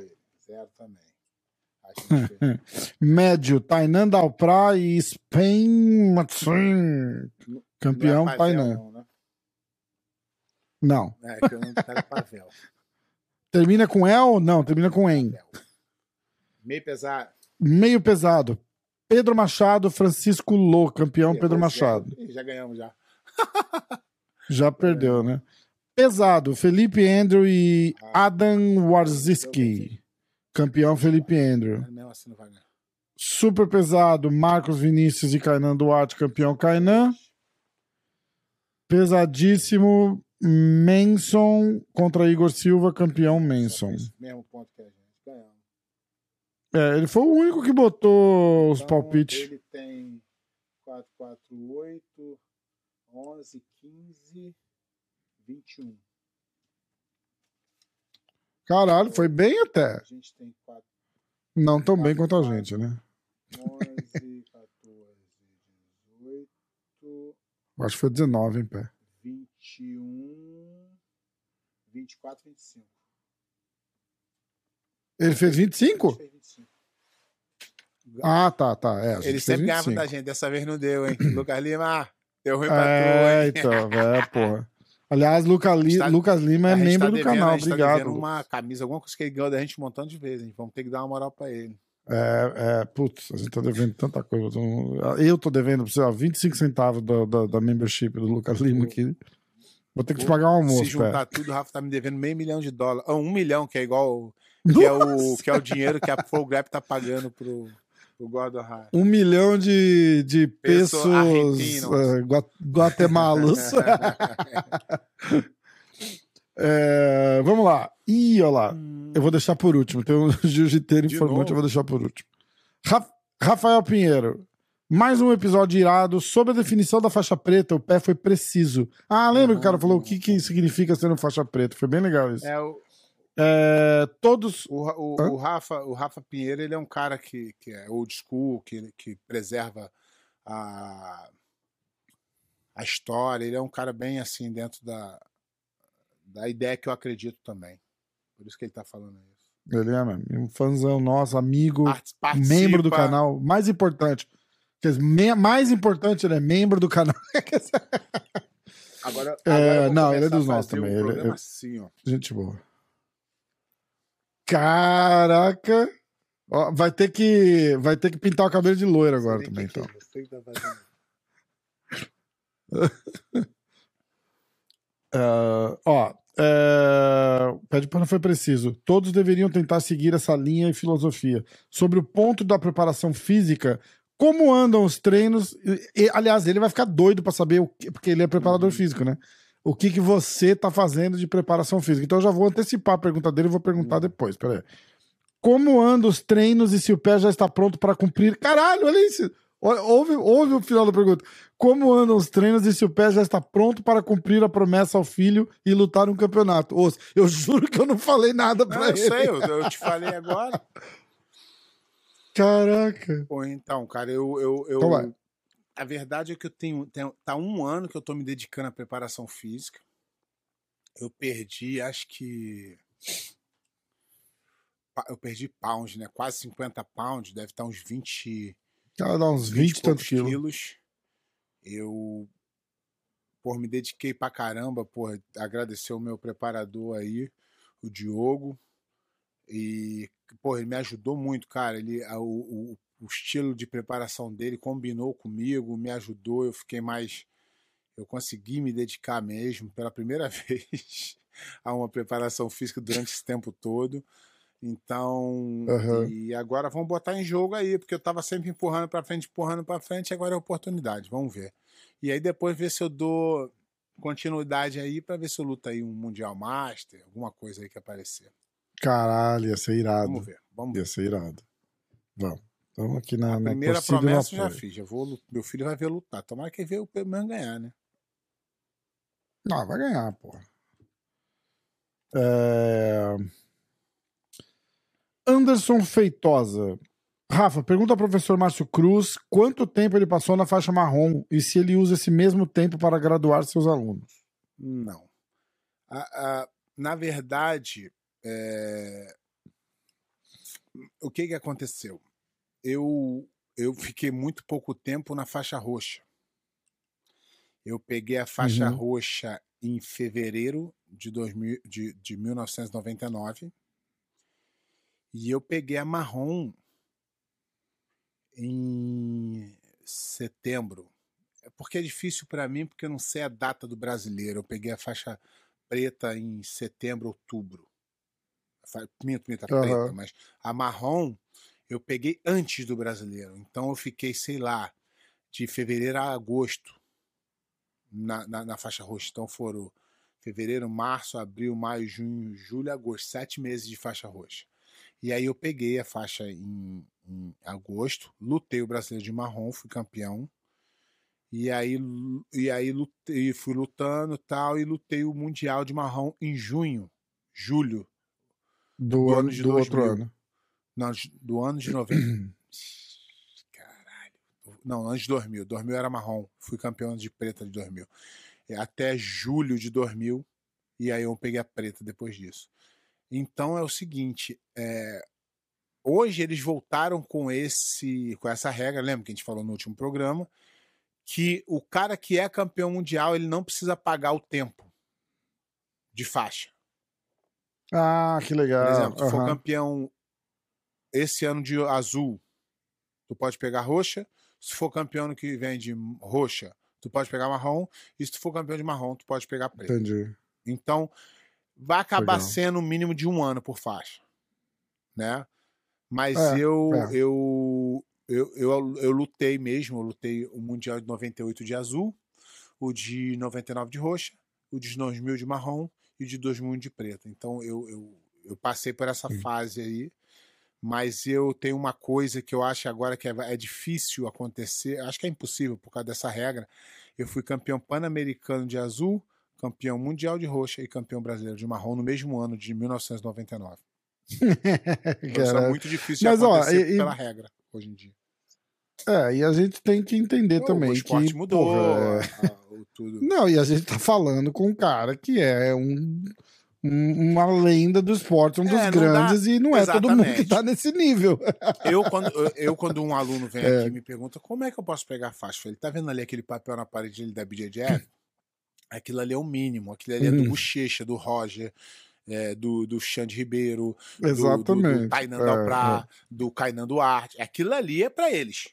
Speaker 1: Médio, Tainan Dalprá e Spain Matsin, campeão
Speaker 2: não é
Speaker 1: Tainan.
Speaker 2: Não, né?
Speaker 1: Não.
Speaker 2: É, que eu não quero Pavel.
Speaker 1: Termina com El ou não? Termina com En.
Speaker 2: Meio pesado.
Speaker 1: Meio pesado. Pedro Machado, Francisco Lô, campeão Pedro
Speaker 2: zero.
Speaker 1: Machado.
Speaker 2: Ih, Já ganhamos já.
Speaker 1: Já perdeu, né? Pesado, Felipe Andrew e Adam Warziski. Campeão Felipe Andrew.
Speaker 2: Assim ganhar.
Speaker 1: Super pesado, Marcos Vinícius e Kainan Duarte, campeão Kainan. Pesadíssimo, Manson contra Igor Silva, campeão Manson.
Speaker 2: Mesmo ponto que a gente.
Speaker 1: É, ele foi o único que botou os
Speaker 2: Então,
Speaker 1: palpites.
Speaker 2: Ele tem 4, 4, 8, 11, 15, 21.
Speaker 1: Caralho, foi bem até.
Speaker 2: A gente tem 4,
Speaker 1: Não tão bem quanto a gente, né?
Speaker 2: 11, 14, 18,
Speaker 1: Acho que foi 19 em pé.
Speaker 2: 21, 24, 25.
Speaker 1: Ele fez
Speaker 2: A gente
Speaker 1: 25?
Speaker 2: fez 25.
Speaker 1: Ah, tá, tá. É,
Speaker 2: Ele sempre ganhava
Speaker 1: 25.
Speaker 2: da gente, dessa vez não deu, hein? Lucas Lima, deu ruim pra
Speaker 1: É,
Speaker 2: tu, hein?
Speaker 1: então, é, porra. Aliás, Luca Li-
Speaker 2: Está-
Speaker 1: Lucas Lima é membro
Speaker 2: tá
Speaker 1: do
Speaker 2: devendo-
Speaker 1: canal,
Speaker 2: a gente tá
Speaker 1: obrigado.
Speaker 2: devendo uma camisa, alguma coisa que ele ganhou da gente um montão de vezes, hein? Vamos ter que dar uma moral pra ele.
Speaker 1: É, é, putz, a gente tá devendo tanta coisa. Eu tô- Eu tô devendo pra você, ó, 25 centavos da, da, da membership do Lucas Lima aqui. Vou ter que te pagar um
Speaker 2: Se
Speaker 1: almoço,
Speaker 2: juntar
Speaker 1: cara.
Speaker 2: tudo, o Rafa tá me devendo meio milhão de dólares. Ah, um milhão, que é igual. Que é, o, que é o dinheiro que a Grab tá pagando pro, pro High.
Speaker 1: Um milhão de, de
Speaker 2: Peso
Speaker 1: pesos eh, gua- guatemalos. É, vamos lá. Ih, olha lá. Eu vou deixar por último. Tem um jiu-jiteiro informante, eu vou deixar por último. Ra- Rafael Pinheiro. Mais um episódio irado sobre a definição da faixa preta. O pé foi preciso. Ah, lembra que o cara falou o que, que significa ser um faixa preta? Foi bem legal isso.
Speaker 2: É, o,
Speaker 1: É, todos.
Speaker 2: o, o, o Rafa, o Rafa Pinheiro, ele é um cara que, que é old school, que, que preserva a, a história. Ele é um cara bem assim, dentro da, da ideia que eu acredito também. Por isso que ele tá falando isso.
Speaker 1: Ele é mesmo. Um fãzão nosso, amigo,
Speaker 2: Part- participa-
Speaker 1: membro do canal. Mais importante. Mais importante, ele é membro do canal.
Speaker 2: Agora,
Speaker 1: É,
Speaker 2: agora vou
Speaker 1: não, ele é dos nossos também,
Speaker 2: Um
Speaker 1: ele- eu-
Speaker 2: assim, ó.
Speaker 1: Gente boa. Caraca! Ó, vai ter que vai ter que pintar o cabelo de loiro agora
Speaker 2: Sei
Speaker 1: também,
Speaker 2: que
Speaker 1: então.
Speaker 2: que.
Speaker 1: Ah, ó, é... Pede para não foi preciso. Todos deveriam tentar seguir essa linha e filosofia. Sobre o ponto da preparação física, como andam os treinos? E- aliás, ele vai ficar doido para saber o que, porque ele é preparador físico, né? O que, que você tá fazendo de preparação física? Então eu já vou antecipar a pergunta dele e vou perguntar depois. Peraí. Como andam os treinos e se o pé já está pronto para cumprir? Caralho, olha isso. Ouve, ouve o final da pergunta. Como andam os treinos e se o pé já está pronto para cumprir a promessa ao filho e lutar um campeonato? Ô, eu juro que eu não falei nada pra
Speaker 2: Não, eu
Speaker 1: ele.
Speaker 2: sei, eu, eu te falei agora.
Speaker 1: Caraca.
Speaker 2: Pô, então, cara, eu. eu, eu
Speaker 1: Então.
Speaker 2: A verdade é que eu tenho, tenho. Tá um ano que eu tô me dedicando à preparação física. Eu perdi, acho que. eu perdi pounds, né? Quase 50 pounds, deve estar uns 20,
Speaker 1: Ela dá uns
Speaker 2: 20
Speaker 1: 20
Speaker 2: e
Speaker 1: e tantos quilos.
Speaker 2: quilos. Eu pô, me dediquei pra caramba, pô, agradecer o meu preparador aí, o Diogo. E, pô, ele me ajudou muito, cara. Ele, o, o, o estilo de preparação dele combinou comigo, me ajudou. Eu fiquei mais. Eu consegui me dedicar mesmo pela primeira vez a uma preparação física durante esse tempo todo. Então,
Speaker 1: Aham.
Speaker 2: e agora vamos botar em jogo aí, porque eu tava sempre empurrando pra frente, empurrando pra frente, agora é a oportunidade, vamos ver. E aí depois ver se eu dou continuidade aí pra ver se eu luto aí um Mundial Master, alguma coisa aí que aparecer.
Speaker 1: Caralho, ia ser irado.
Speaker 2: Vamos ver, vamos ver.
Speaker 1: Ia ser irado. Vamos. Estamos aqui na, na
Speaker 2: primeira promessa eu já fiz, já vou, meu filho vai ver lutar. Tomara que ele veja o Peman ganhar, né?
Speaker 1: Não, vai ganhar, porra. É... Anderson Feitosa. Rafa, pergunta ao professor Márcio Cruz quanto tempo ele passou na faixa marrom e se ele usa esse mesmo tempo para graduar seus alunos.
Speaker 2: Não. A- a- na verdade, é, o que, que aconteceu? Eu, eu fiquei muito pouco tempo na faixa roxa. Eu peguei a faixa
Speaker 1: Uhum.
Speaker 2: roxa em fevereiro de, 2000, de, de 1999 e eu peguei a marrom em setembro. É Porque é difícil para mim, porque eu não sei a data do brasileiro. Eu peguei a faixa preta em setembro, outubro. Minto, minto, a
Speaker 1: Aham.
Speaker 2: preta, mas a marrom eu peguei antes do brasileiro. Então eu fiquei, sei lá, de fevereiro a agosto na, na, na faixa roxa. Então foram fevereiro, março, abril, maio, junho, julho, agosto. Sete meses de faixa roxa. E aí eu peguei a faixa em, em agosto, lutei o brasileiro de marrom, fui campeão. E aí, e aí lutei, fui lutando tal, e lutei o Mundial de Marrom em junho, julho,
Speaker 1: Do,
Speaker 2: Do
Speaker 1: ano,
Speaker 2: ano de
Speaker 1: do outro
Speaker 2: 2000.
Speaker 1: ano.
Speaker 2: Do ano de 90. Caralho. Não, antes de 2000. 2000 era marrom. Fui campeão de preta de 2000. É, Até julho de 2000. E aí eu peguei a preta depois disso. Então é o seguinte. é, hoje eles voltaram com esse com essa regra. Lembra que a gente falou no último programa? Que o cara que é campeão mundial ele não precisa pagar o tempo de faixa.
Speaker 1: Ah, que
Speaker 2: Por
Speaker 1: legal.
Speaker 2: exemplo, se for campeão esse ano de azul, tu pode pegar roxa. Se for campeão ano que vem de roxa, tu pode pegar marrom. E se tu for campeão de marrom, tu pode pegar preto.
Speaker 1: Entendi.
Speaker 2: Então, vai acabar
Speaker 1: Legal.
Speaker 2: sendo um mínimo de um ano por faixa, né? Mas
Speaker 1: É,
Speaker 2: eu,
Speaker 1: é.
Speaker 2: eu, eu, eu, eu lutei mesmo, eu lutei o Mundial de 98 de azul, o de 99 de roxa, o de 2000 de marrom e o de 2000 de preta. Então, eu, eu, eu passei por essa
Speaker 1: Sim.
Speaker 2: fase aí, mas eu tenho uma coisa que eu acho agora que é, é difícil acontecer, acho que é impossível por causa dessa regra. Eu fui campeão pan-americano de azul, campeão mundial de roxa e campeão brasileiro de marrom no mesmo ano de 1999. Então, isso é muito difícil
Speaker 1: Mas,
Speaker 2: de
Speaker 1: ó,
Speaker 2: acontecer
Speaker 1: e- e-
Speaker 2: pela regra hoje em dia.
Speaker 1: É, e a gente tem que entender
Speaker 2: Pô,
Speaker 1: também
Speaker 2: o esporte
Speaker 1: que.
Speaker 2: mudou,
Speaker 1: porra, é-. Não, e a gente tá falando com um cara que é um- uma lenda do esporte, um dos
Speaker 2: É, não dá-
Speaker 1: grandes, e não é todo mundo que
Speaker 2: Exatamente.
Speaker 1: tá nesse nível.
Speaker 2: Eu quando, eu, eu, quando um aluno vem
Speaker 1: É.
Speaker 2: aqui e me pergunta como é que eu posso pegar a faixa, ele tá vendo ali aquele papel na parede da BJJF? Aquilo ali é o mínimo, aquilo ali é do
Speaker 1: Hum.
Speaker 2: Bochecha, do Roger, é, do, do Xande Ribeiro, do-
Speaker 1: Exatamente.
Speaker 2: do, do Tainan
Speaker 1: É,
Speaker 2: Dalprá, do Kainan Duarte. Aquilo ali é pra eles.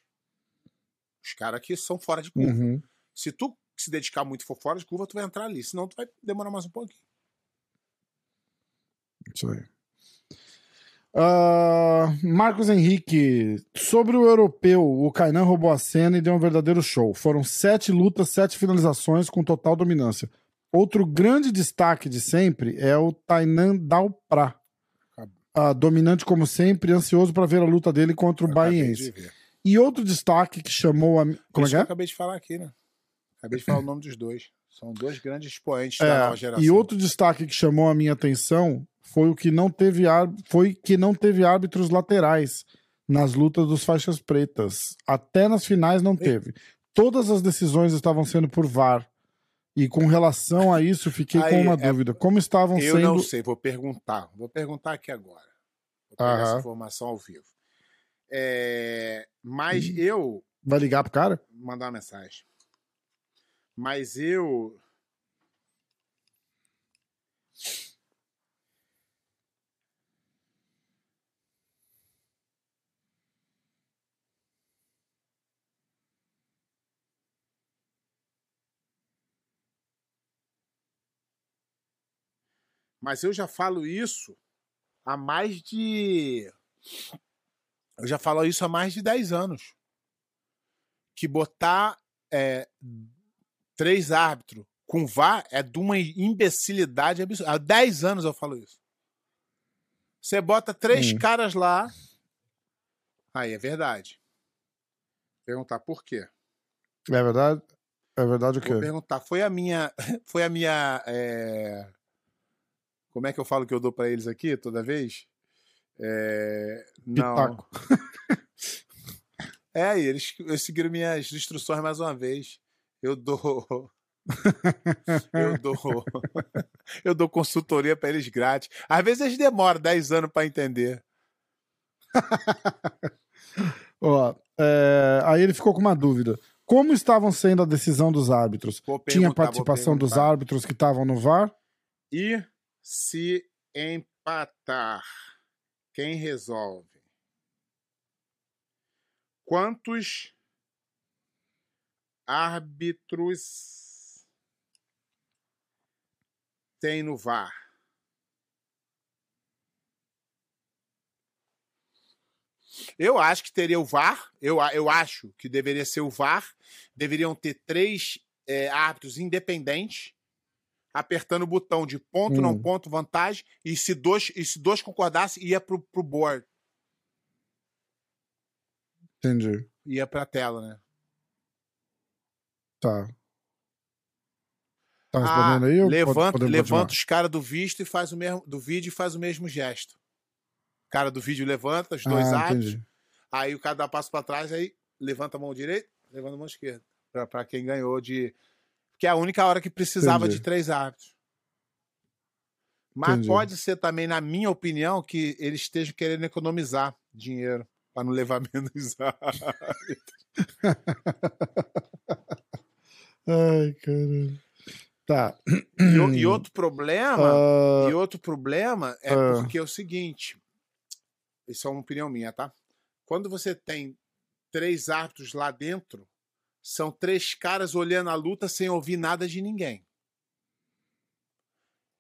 Speaker 2: Os caras que são fora de
Speaker 1: é.
Speaker 2: curva.
Speaker 1: Uhum.
Speaker 2: Se tu se dedicar muito e for fora de curva, tu vai entrar ali. Senão tu vai demorar mais um pouquinho.
Speaker 1: Isso aí. Ah, Marcos Henrique, sobre o europeu, o Kainan roubou a cena e deu um verdadeiro show. Foram sete lutas, sete finalizações com total dominância. Outro grande destaque de sempre é o Tainan Dalprá. Ah, dominante como sempre, ansioso para ver a luta dele contra o
Speaker 2: Eu
Speaker 1: Baiense. E outro destaque que chamou a. Como é que
Speaker 2: eu
Speaker 1: é?
Speaker 2: acabei de falar aqui, né? Acabei de falar o nome dos dois. São dois grandes expoentes
Speaker 1: É,
Speaker 2: da nova geração.
Speaker 1: e outro destaque que chamou a minha atenção foi o que não teve foi que não teve árbitros laterais nas lutas dos faixas pretas. Até nas finais não teve. Todas as decisões estavam sendo por VAR. E com relação a isso, fiquei
Speaker 2: Aí,
Speaker 1: com uma
Speaker 2: é-
Speaker 1: dúvida. Como estavam
Speaker 2: Eu
Speaker 1: sendo.
Speaker 2: não sei, vou perguntar. Vou perguntar aqui agora. Vou pegar essa
Speaker 1: Aham.
Speaker 2: informação ao vivo. É, mas
Speaker 1: Hum.
Speaker 2: eu.
Speaker 1: Vai ligar pro cara?
Speaker 2: Mandar uma mensagem. Mas eu. Mas eu já falo isso há mais de. Eu já falo isso há mais de 10 anos. Que botar é, três árbitros com VAR é de uma imbecilidade absurda. Há 10 anos eu falo isso. Você bota três
Speaker 1: Hum.
Speaker 2: caras lá. Aí é verdade. Perguntar por quê?
Speaker 1: É verdade? É verdade o
Speaker 2: Vou
Speaker 1: quê?
Speaker 2: perguntar. Foi a minha. Foi a minha. é, Como é que eu falo que eu dou pra eles aqui toda vez? É, Não. É, e eles, eles seguiram minhas instruções mais uma vez. Eu dou. eu dou. eu dou consultoria pra eles grátis. Às vezes eles demoram 10 anos pra entender.
Speaker 1: Ó, é, aí ele ficou com uma dúvida. Como estavam sendo a decisão dos árbitros? Tinha participação dos árbitros que estavam no VAR?
Speaker 2: E se empatar, quem resolve? Quantos árbitros tem no VAR? Eu acho que teria o VAR. Eu, eu acho que deveria ser o VAR. Deveriam ter três é, árbitros independentes apertando o botão de ponto, não
Speaker 1: Hum.
Speaker 2: ponto, vantagem. E se dois, e se dois concordassem, ia pro, pro board,
Speaker 1: Entendi.
Speaker 2: ia pra tela, né?
Speaker 1: Tá. Tá
Speaker 2: Ah,
Speaker 1: respondendo aí? ou pode-
Speaker 2: levanta, levanta os caras do visto e faz o mesmo do vídeo e faz o mesmo gesto. O cara do vídeo levanta os dois
Speaker 1: Ah, entendi.
Speaker 2: aí o cara dá passo pra trás, aí levanta a mão direita, levanta a mão esquerda. Pra quem ganhou de. Que é a única hora que precisava
Speaker 1: Entendi.
Speaker 2: de três árbitros. Mas
Speaker 1: Entendi.
Speaker 2: pode ser também, na minha opinião, que eles estejam querendo economizar dinheiro para não levar menos árbitros.
Speaker 1: Ai, caralho. Tá.
Speaker 2: E, e outro problema.
Speaker 1: Ah,
Speaker 2: E outro problema é
Speaker 1: Ah.
Speaker 2: porque é o seguinte: isso é uma opinião minha, tá? Quando você tem três árbitros lá dentro, são três caras olhando a luta sem ouvir nada de ninguém.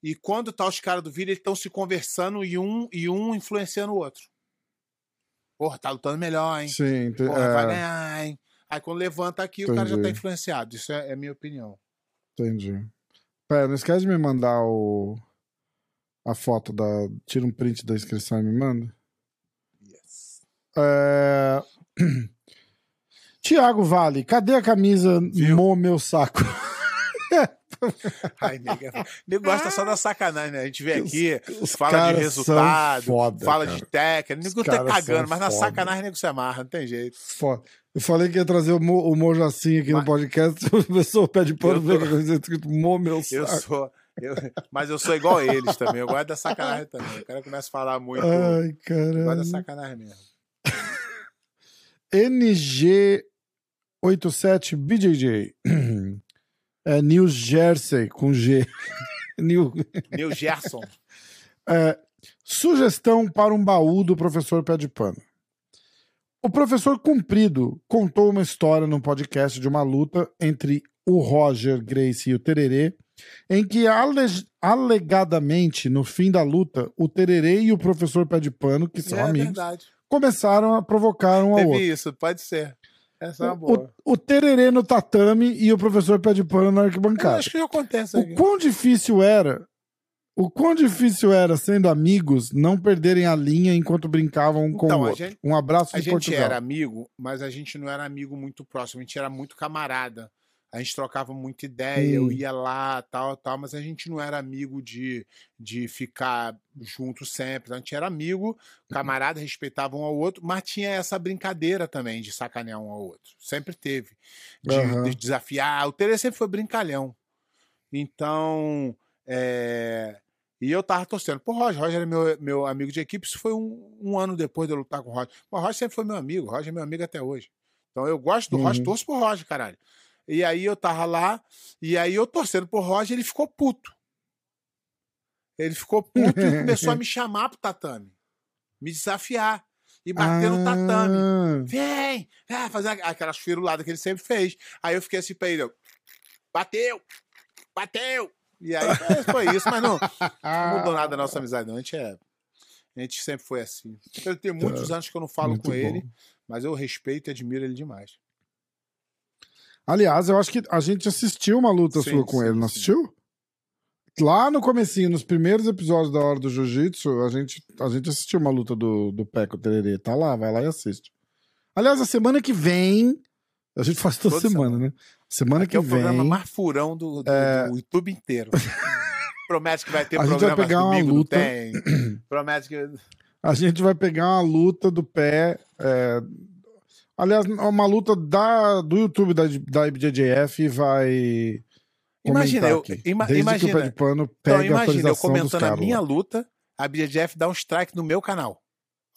Speaker 2: E quando tá os caras do vídeo, eles estão se conversando e um, e um influenciando o outro. Porra, tá lutando melhor, hein?
Speaker 1: sim,
Speaker 2: Porra, vai
Speaker 1: é,
Speaker 2: ganhar, hein? Aí quando levanta aqui, o cara já tá
Speaker 1: Entendi.
Speaker 2: influenciado. Isso é, é minha opinião.
Speaker 1: entendi. Pera, não esquece de me mandar o... a foto da. Tira um print da inscrição e me manda.
Speaker 2: Yes.
Speaker 1: É... Tiago Vale, cadê a camisa
Speaker 2: Viu?
Speaker 1: Mo meu saco?
Speaker 2: Ai, nego, é- nego gosta só da sacanagem, né? A gente vê
Speaker 1: Os-
Speaker 2: aqui,
Speaker 1: Os
Speaker 2: fala de resultado,
Speaker 1: foda,
Speaker 2: fala
Speaker 1: cara.
Speaker 2: de técnica, nego
Speaker 1: Os
Speaker 2: tá cagando, mas na
Speaker 1: foda.
Speaker 2: sacanagem nego se amarra, não tem jeito.
Speaker 1: Foda. Eu falei que ia trazer o, Mo, o Mojacinho aqui no
Speaker 2: Mas-
Speaker 1: podcast, a pessoa pede pano
Speaker 2: Eu
Speaker 1: ver
Speaker 2: tô-
Speaker 1: que a coisa escrito Mo meu
Speaker 2: Eu
Speaker 1: saco.
Speaker 2: sou. eu- mas eu sou igual a eles também. Eu gosto da sacanagem também. O cara começa a falar muito. eu
Speaker 1: Ai,
Speaker 2: gosto da
Speaker 1: caralho.
Speaker 2: sacanagem mesmo.
Speaker 1: NG87BJJ. É New Jersey com G. New...
Speaker 2: Meu Gerson.
Speaker 1: É, sugestão para um baú do professor Pé de Pano. O professor Cumprido contou uma história no podcast de uma luta entre o Roger Grace e o Tererê, em que ale- alegadamente, no fim da luta, o Tererê e o professor Pé de Pano, que são
Speaker 2: é
Speaker 1: amigos,
Speaker 2: verdade.
Speaker 1: começaram a provocar um ao
Speaker 2: Teve
Speaker 1: outro.
Speaker 2: isso, pode ser. Essa é uma
Speaker 1: O,
Speaker 2: boa.
Speaker 1: o, o Tererê no tatame e o professor Pé de Pano na
Speaker 2: Eu
Speaker 1: arquibancada.
Speaker 2: acho que já acontece
Speaker 1: O
Speaker 2: aqui.
Speaker 1: quão difícil era, o quão difícil era, sendo amigos, não perderem a linha enquanto brincavam com
Speaker 2: Então,
Speaker 1: o
Speaker 2: a
Speaker 1: outro.
Speaker 2: gente-
Speaker 1: um abraço
Speaker 2: A
Speaker 1: de
Speaker 2: gente
Speaker 1: Portugal.
Speaker 2: era amigo, mas a gente não era amigo muito próximo, a gente era muito camarada. A gente trocava muita ideia, eu
Speaker 1: Hum.
Speaker 2: ia lá, tal, tal, mas a gente não era amigo de, de ficar junto sempre. A gente era amigo, camarada, respeitava um ao outro, mas tinha essa brincadeira também de sacanear um ao outro. Sempre teve. De,
Speaker 1: Aham.
Speaker 2: de desafiar. O Tere sempre foi brincalhão. Então, é, E eu tava torcendo pro Roger. Roger era meu, meu amigo de equipe. Isso foi um, um ano depois de eu lutar com o Roger. Mas o Roger sempre foi meu amigo. O Roger é meu amigo até hoje. Então eu gosto do
Speaker 1: Uhum.
Speaker 2: Roger, torço pro Roger, caralho. E aí eu tava lá, e aí eu torcendo pro Roger, ele ficou puto. Ele ficou puto e começou a me chamar pro tatame. Me desafiar. E bater no tatame.
Speaker 1: Ah,
Speaker 2: Vem! Ah, fazer aquelas firuladas que ele sempre fez. Aí eu fiquei assim pra ele, eu, bateu! Bateu! E aí foi- foi isso, mas não, não mudou nada a nossa amizade, não. A gente é. A gente sempre foi assim. Eu tenho muitos anos que eu não falo
Speaker 1: Muito
Speaker 2: com
Speaker 1: bom.
Speaker 2: ele, mas eu respeito e admiro ele demais.
Speaker 1: Aliás, eu acho que a gente assistiu uma luta
Speaker 2: Sim,
Speaker 1: sua com
Speaker 2: sim,
Speaker 1: ele, não
Speaker 2: sim.
Speaker 1: assistiu? Lá no comecinho, nos primeiros episódios da Hora do Jiu-Jitsu, a gente, a gente assistiu uma luta do, do Peco Tererê. Tá lá, vai lá e assiste. Aliás, a semana que vem. A gente faz toda,
Speaker 2: Toda
Speaker 1: semana, né? Semana
Speaker 2: Aqui
Speaker 1: que
Speaker 2: é o programa
Speaker 1: vem.
Speaker 2: mais furão do, do, do YouTube inteiro. Promete que vai ter
Speaker 1: A gente vai
Speaker 2: programa
Speaker 1: pegar uma
Speaker 2: comigo,
Speaker 1: luta.
Speaker 2: Promete que.
Speaker 1: A gente vai pegar uma luta do pé. é, Aliás, uma luta da, do YouTube da, da IBJJF vai.
Speaker 2: Imagina, eu- ima-
Speaker 1: Desde que o
Speaker 2: imagina.
Speaker 1: pé de pano pega
Speaker 2: Então
Speaker 1: a
Speaker 2: imagina, eu comentando a minha luta, a BJF dá um strike no meu canal.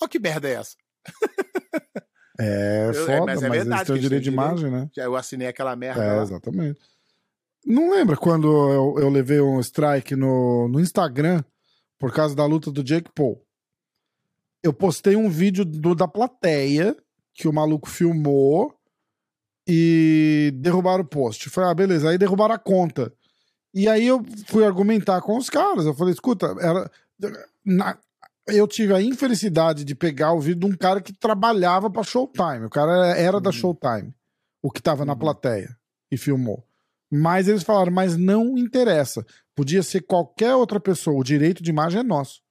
Speaker 2: Olha que merda é essa.
Speaker 1: É
Speaker 2: Eu- é,
Speaker 1: foda,
Speaker 2: mas
Speaker 1: mas,
Speaker 2: é verdade
Speaker 1: eles têm o direito de imagem, né?
Speaker 2: Já eu assinei aquela merda
Speaker 1: É,
Speaker 2: lá.
Speaker 1: exatamente. Não lembra quando eu, eu levei um strike no, no Instagram por causa da luta do Jake Paul? Eu postei um vídeo do- da plateia que o maluco filmou e derrubaram o post. Eu falei, ah, beleza. Aí derrubaram a conta. E aí eu fui argumentar com os caras. Eu falei, escuta, era. na- eu tive a infelicidade de pegar o vídeo de um cara que trabalhava pra Showtime. O cara era da
Speaker 2: Uhum.
Speaker 1: Showtime, o que tava na
Speaker 2: Uhum.
Speaker 1: plateia e filmou. Mas eles falaram, mas não interessa. Podia ser qualquer outra pessoa. O direito de imagem é nosso.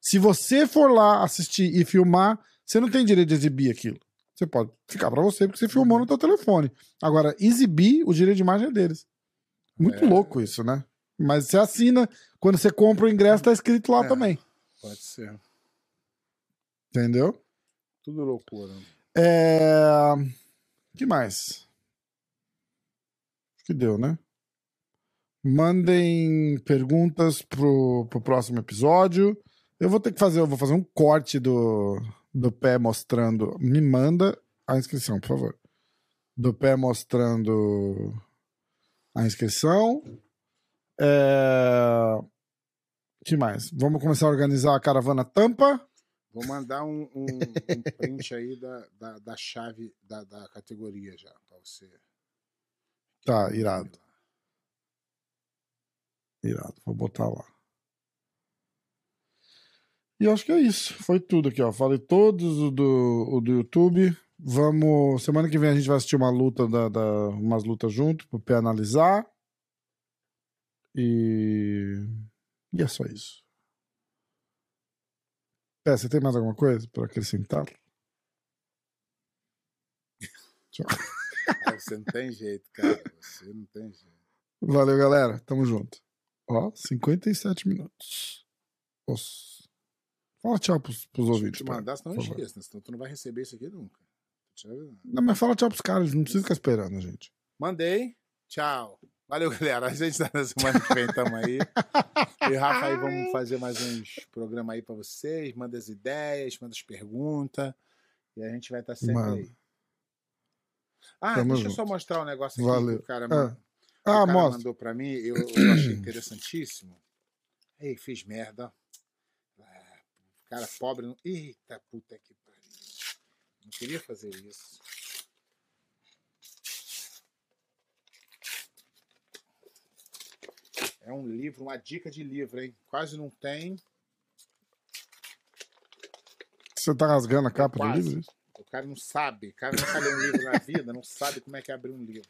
Speaker 1: Se você for lá assistir e filmar, você não tem direito de exibir aquilo. Você pode ficar pra você porque você filmou no teu telefone. Agora, exibir, o direito de imagem é deles. Muito
Speaker 2: É.
Speaker 1: louco isso, né? Mas você assina, quando você compra o ingresso, tá escrito lá
Speaker 2: É.
Speaker 1: também.
Speaker 2: Pode ser.
Speaker 1: Entendeu?
Speaker 2: Tudo loucura.
Speaker 1: É... que mais? Acho que deu, né? Mandem perguntas pro, pro próximo episódio. Eu vou ter que fazer, eu vou fazer um corte do, do pé mostrando. Me manda a inscrição, por favor. Do pé mostrando a inscrição. É... que mais? Vamos começar a organizar a caravana tampa.
Speaker 2: Vou mandar um, um- um print aí da, da, da chave da, da categoria já, pra você.
Speaker 1: Tá, irado. Irado, vou botar lá. E acho que é isso. Foi tudo aqui, ó. Falei todos o do, o do YouTube. Vamos. Semana que vem a gente vai assistir uma luta da, da- umas lutas junto pro pé analisar. E. E é só isso. Pé, você tem mais alguma coisa para acrescentar?
Speaker 2: Ah, você não tem jeito, cara. Você não tem jeito.
Speaker 1: Valeu, galera. Tamo junto. Ó, 57 minutos. Nossa. Fala tchau pros, pros ouvintes.
Speaker 2: te
Speaker 1: pai.
Speaker 2: mandar, senão eu
Speaker 1: favor.
Speaker 2: esqueço, né? senão tu não vai receber isso aqui nunca.
Speaker 1: Não, mas fala tchau pros caras, não precisam ficar esperando, gente.
Speaker 2: Mandei. Tchau. Valeu, galera. A gente tá na semana que vem, tamo aí. Eu e o Rafa aí vamos fazer mais uns programas aí pra vocês. Manda as ideias, manda as perguntas. E a gente vai estar sempre
Speaker 1: Mano.
Speaker 2: aí. Ah,
Speaker 1: Tamo
Speaker 2: deixa eu só
Speaker 1: junto.
Speaker 2: mostrar um negócio aqui
Speaker 1: Valeu.
Speaker 2: que o cara,
Speaker 1: Ah.
Speaker 2: que
Speaker 1: Ah,
Speaker 2: o cara
Speaker 1: mostra.
Speaker 2: mandou pra mim. Eu, eu achei interessantíssimo. Ei, fiz merda. Cara pobre. Não... Eita puta que pariu. Não queria fazer isso. É um livro, uma dica de livro, hein? Quase não tem.
Speaker 1: Você tá rasgando a capa do livro? isso?
Speaker 2: O cara não sabe. O cara nunca leu um livro na vida, não sabe como é que é abrir um livro.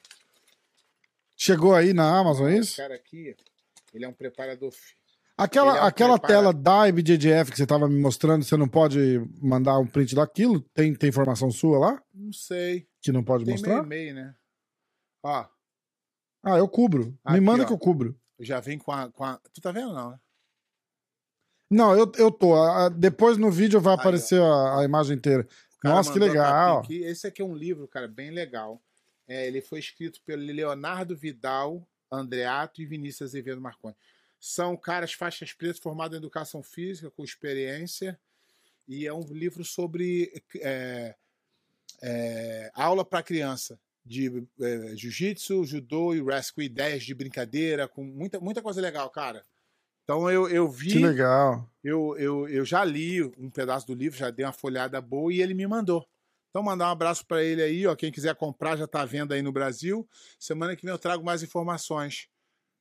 Speaker 1: Chegou aí na Amazon, é
Speaker 2: O
Speaker 1: isso?
Speaker 2: cara aqui, ele é um preparador. fi-
Speaker 1: Aquela,
Speaker 2: é um
Speaker 1: aquela tela da IBJJF que você tava me mostrando, você não pode mandar um print daquilo? Tem, tem informação sua lá?
Speaker 2: Não sei.
Speaker 1: Que não pode
Speaker 2: Tem
Speaker 1: mostrar?
Speaker 2: meio e meio, né? Ó,
Speaker 1: Ah, eu cubro. me
Speaker 2: Aqui,
Speaker 1: manda
Speaker 2: ó.
Speaker 1: que eu cubro.
Speaker 2: já vem com a, com a. Tu tá vendo, não? né?
Speaker 1: Não, eu, eu tô. Depois no vídeo vai
Speaker 2: Aí,
Speaker 1: aparecer a, a imagem inteira. Nossa, que legal.
Speaker 2: aqui. Esse aqui é um livro, cara, bem legal. É, ele foi escrito pelo Leonardo Vidal, Andreato e Vinícius Azevedo Marconi. São caras faixas pretas formados em educação física, com experiência. E é um livro sobre é, é, aula para criança de é, jiu-jitsu, judô e wrestling, ideias de brincadeira, com muita, muita coisa legal, cara. Então eu, eu vi.
Speaker 1: Que legal.
Speaker 2: Eu, eu, eu já li um pedaço do livro, já dei uma folhada boa e ele me mandou. Então, mandar um abraço para ele aí, ó. Quem quiser comprar já está à venda aí no Brasil. Semana que vem eu trago mais informações.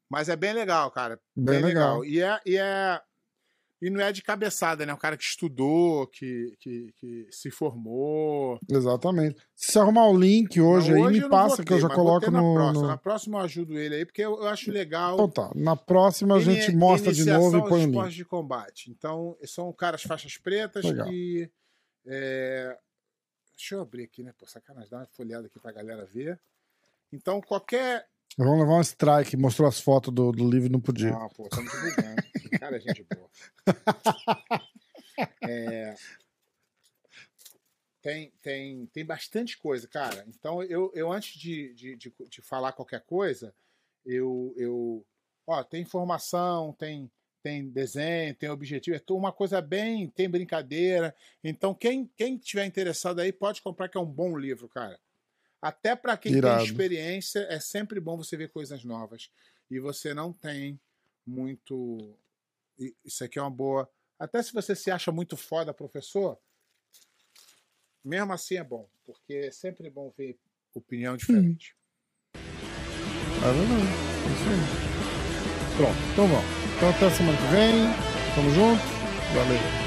Speaker 2: Mas é bem legal, cara.
Speaker 1: Bem, bem legal. legal.
Speaker 2: E é, e é. E não é de cabeçada, né? Um cara que estudou, que, que, que se formou.
Speaker 1: Exatamente. Se você arrumar o link hoje, não, hoje aí, me passa ter, que eu já coloco
Speaker 2: na
Speaker 1: no
Speaker 2: próxima.
Speaker 1: no
Speaker 2: na próxima. eu ajudo ele aí, porque eu, eu acho legal.
Speaker 1: Então tá. Na próxima a gente mostra de novo e põe o link.
Speaker 2: de combate. Então, são caras faixas pretas legal. que. É, Deixa eu abrir aqui, né? Pô, sacanagem, dá uma folhada aqui pra galera ver. Então, qualquer.
Speaker 1: Vamos levar um strike, mostrou as fotos do, do livro não podia.
Speaker 2: Não, pô, estamos divulgando. Cara, gente boa. É... Tem, tem, tem bastante coisa, cara. Então, eu, eu antes de, de, de, de falar qualquer coisa, eu, eu. Ó, tem informação, tem tem desenho, tem objetivo, é uma coisa bem, tem brincadeira. Então, quem quem tiver interessado aí pode comprar, que é um bom livro, cara. Até para quem Irado. tem experiência, é sempre bom você ver coisas novas. E você não tem muito. Isso aqui é uma boa. Até se você se acha muito foda, professor, mesmo assim é bom, porque é sempre bom ver opinião diferente.
Speaker 1: Hum. É verdade. É isso aí. Pronto, então vamos. Então até semana que vem. Tamo junto. Valeu.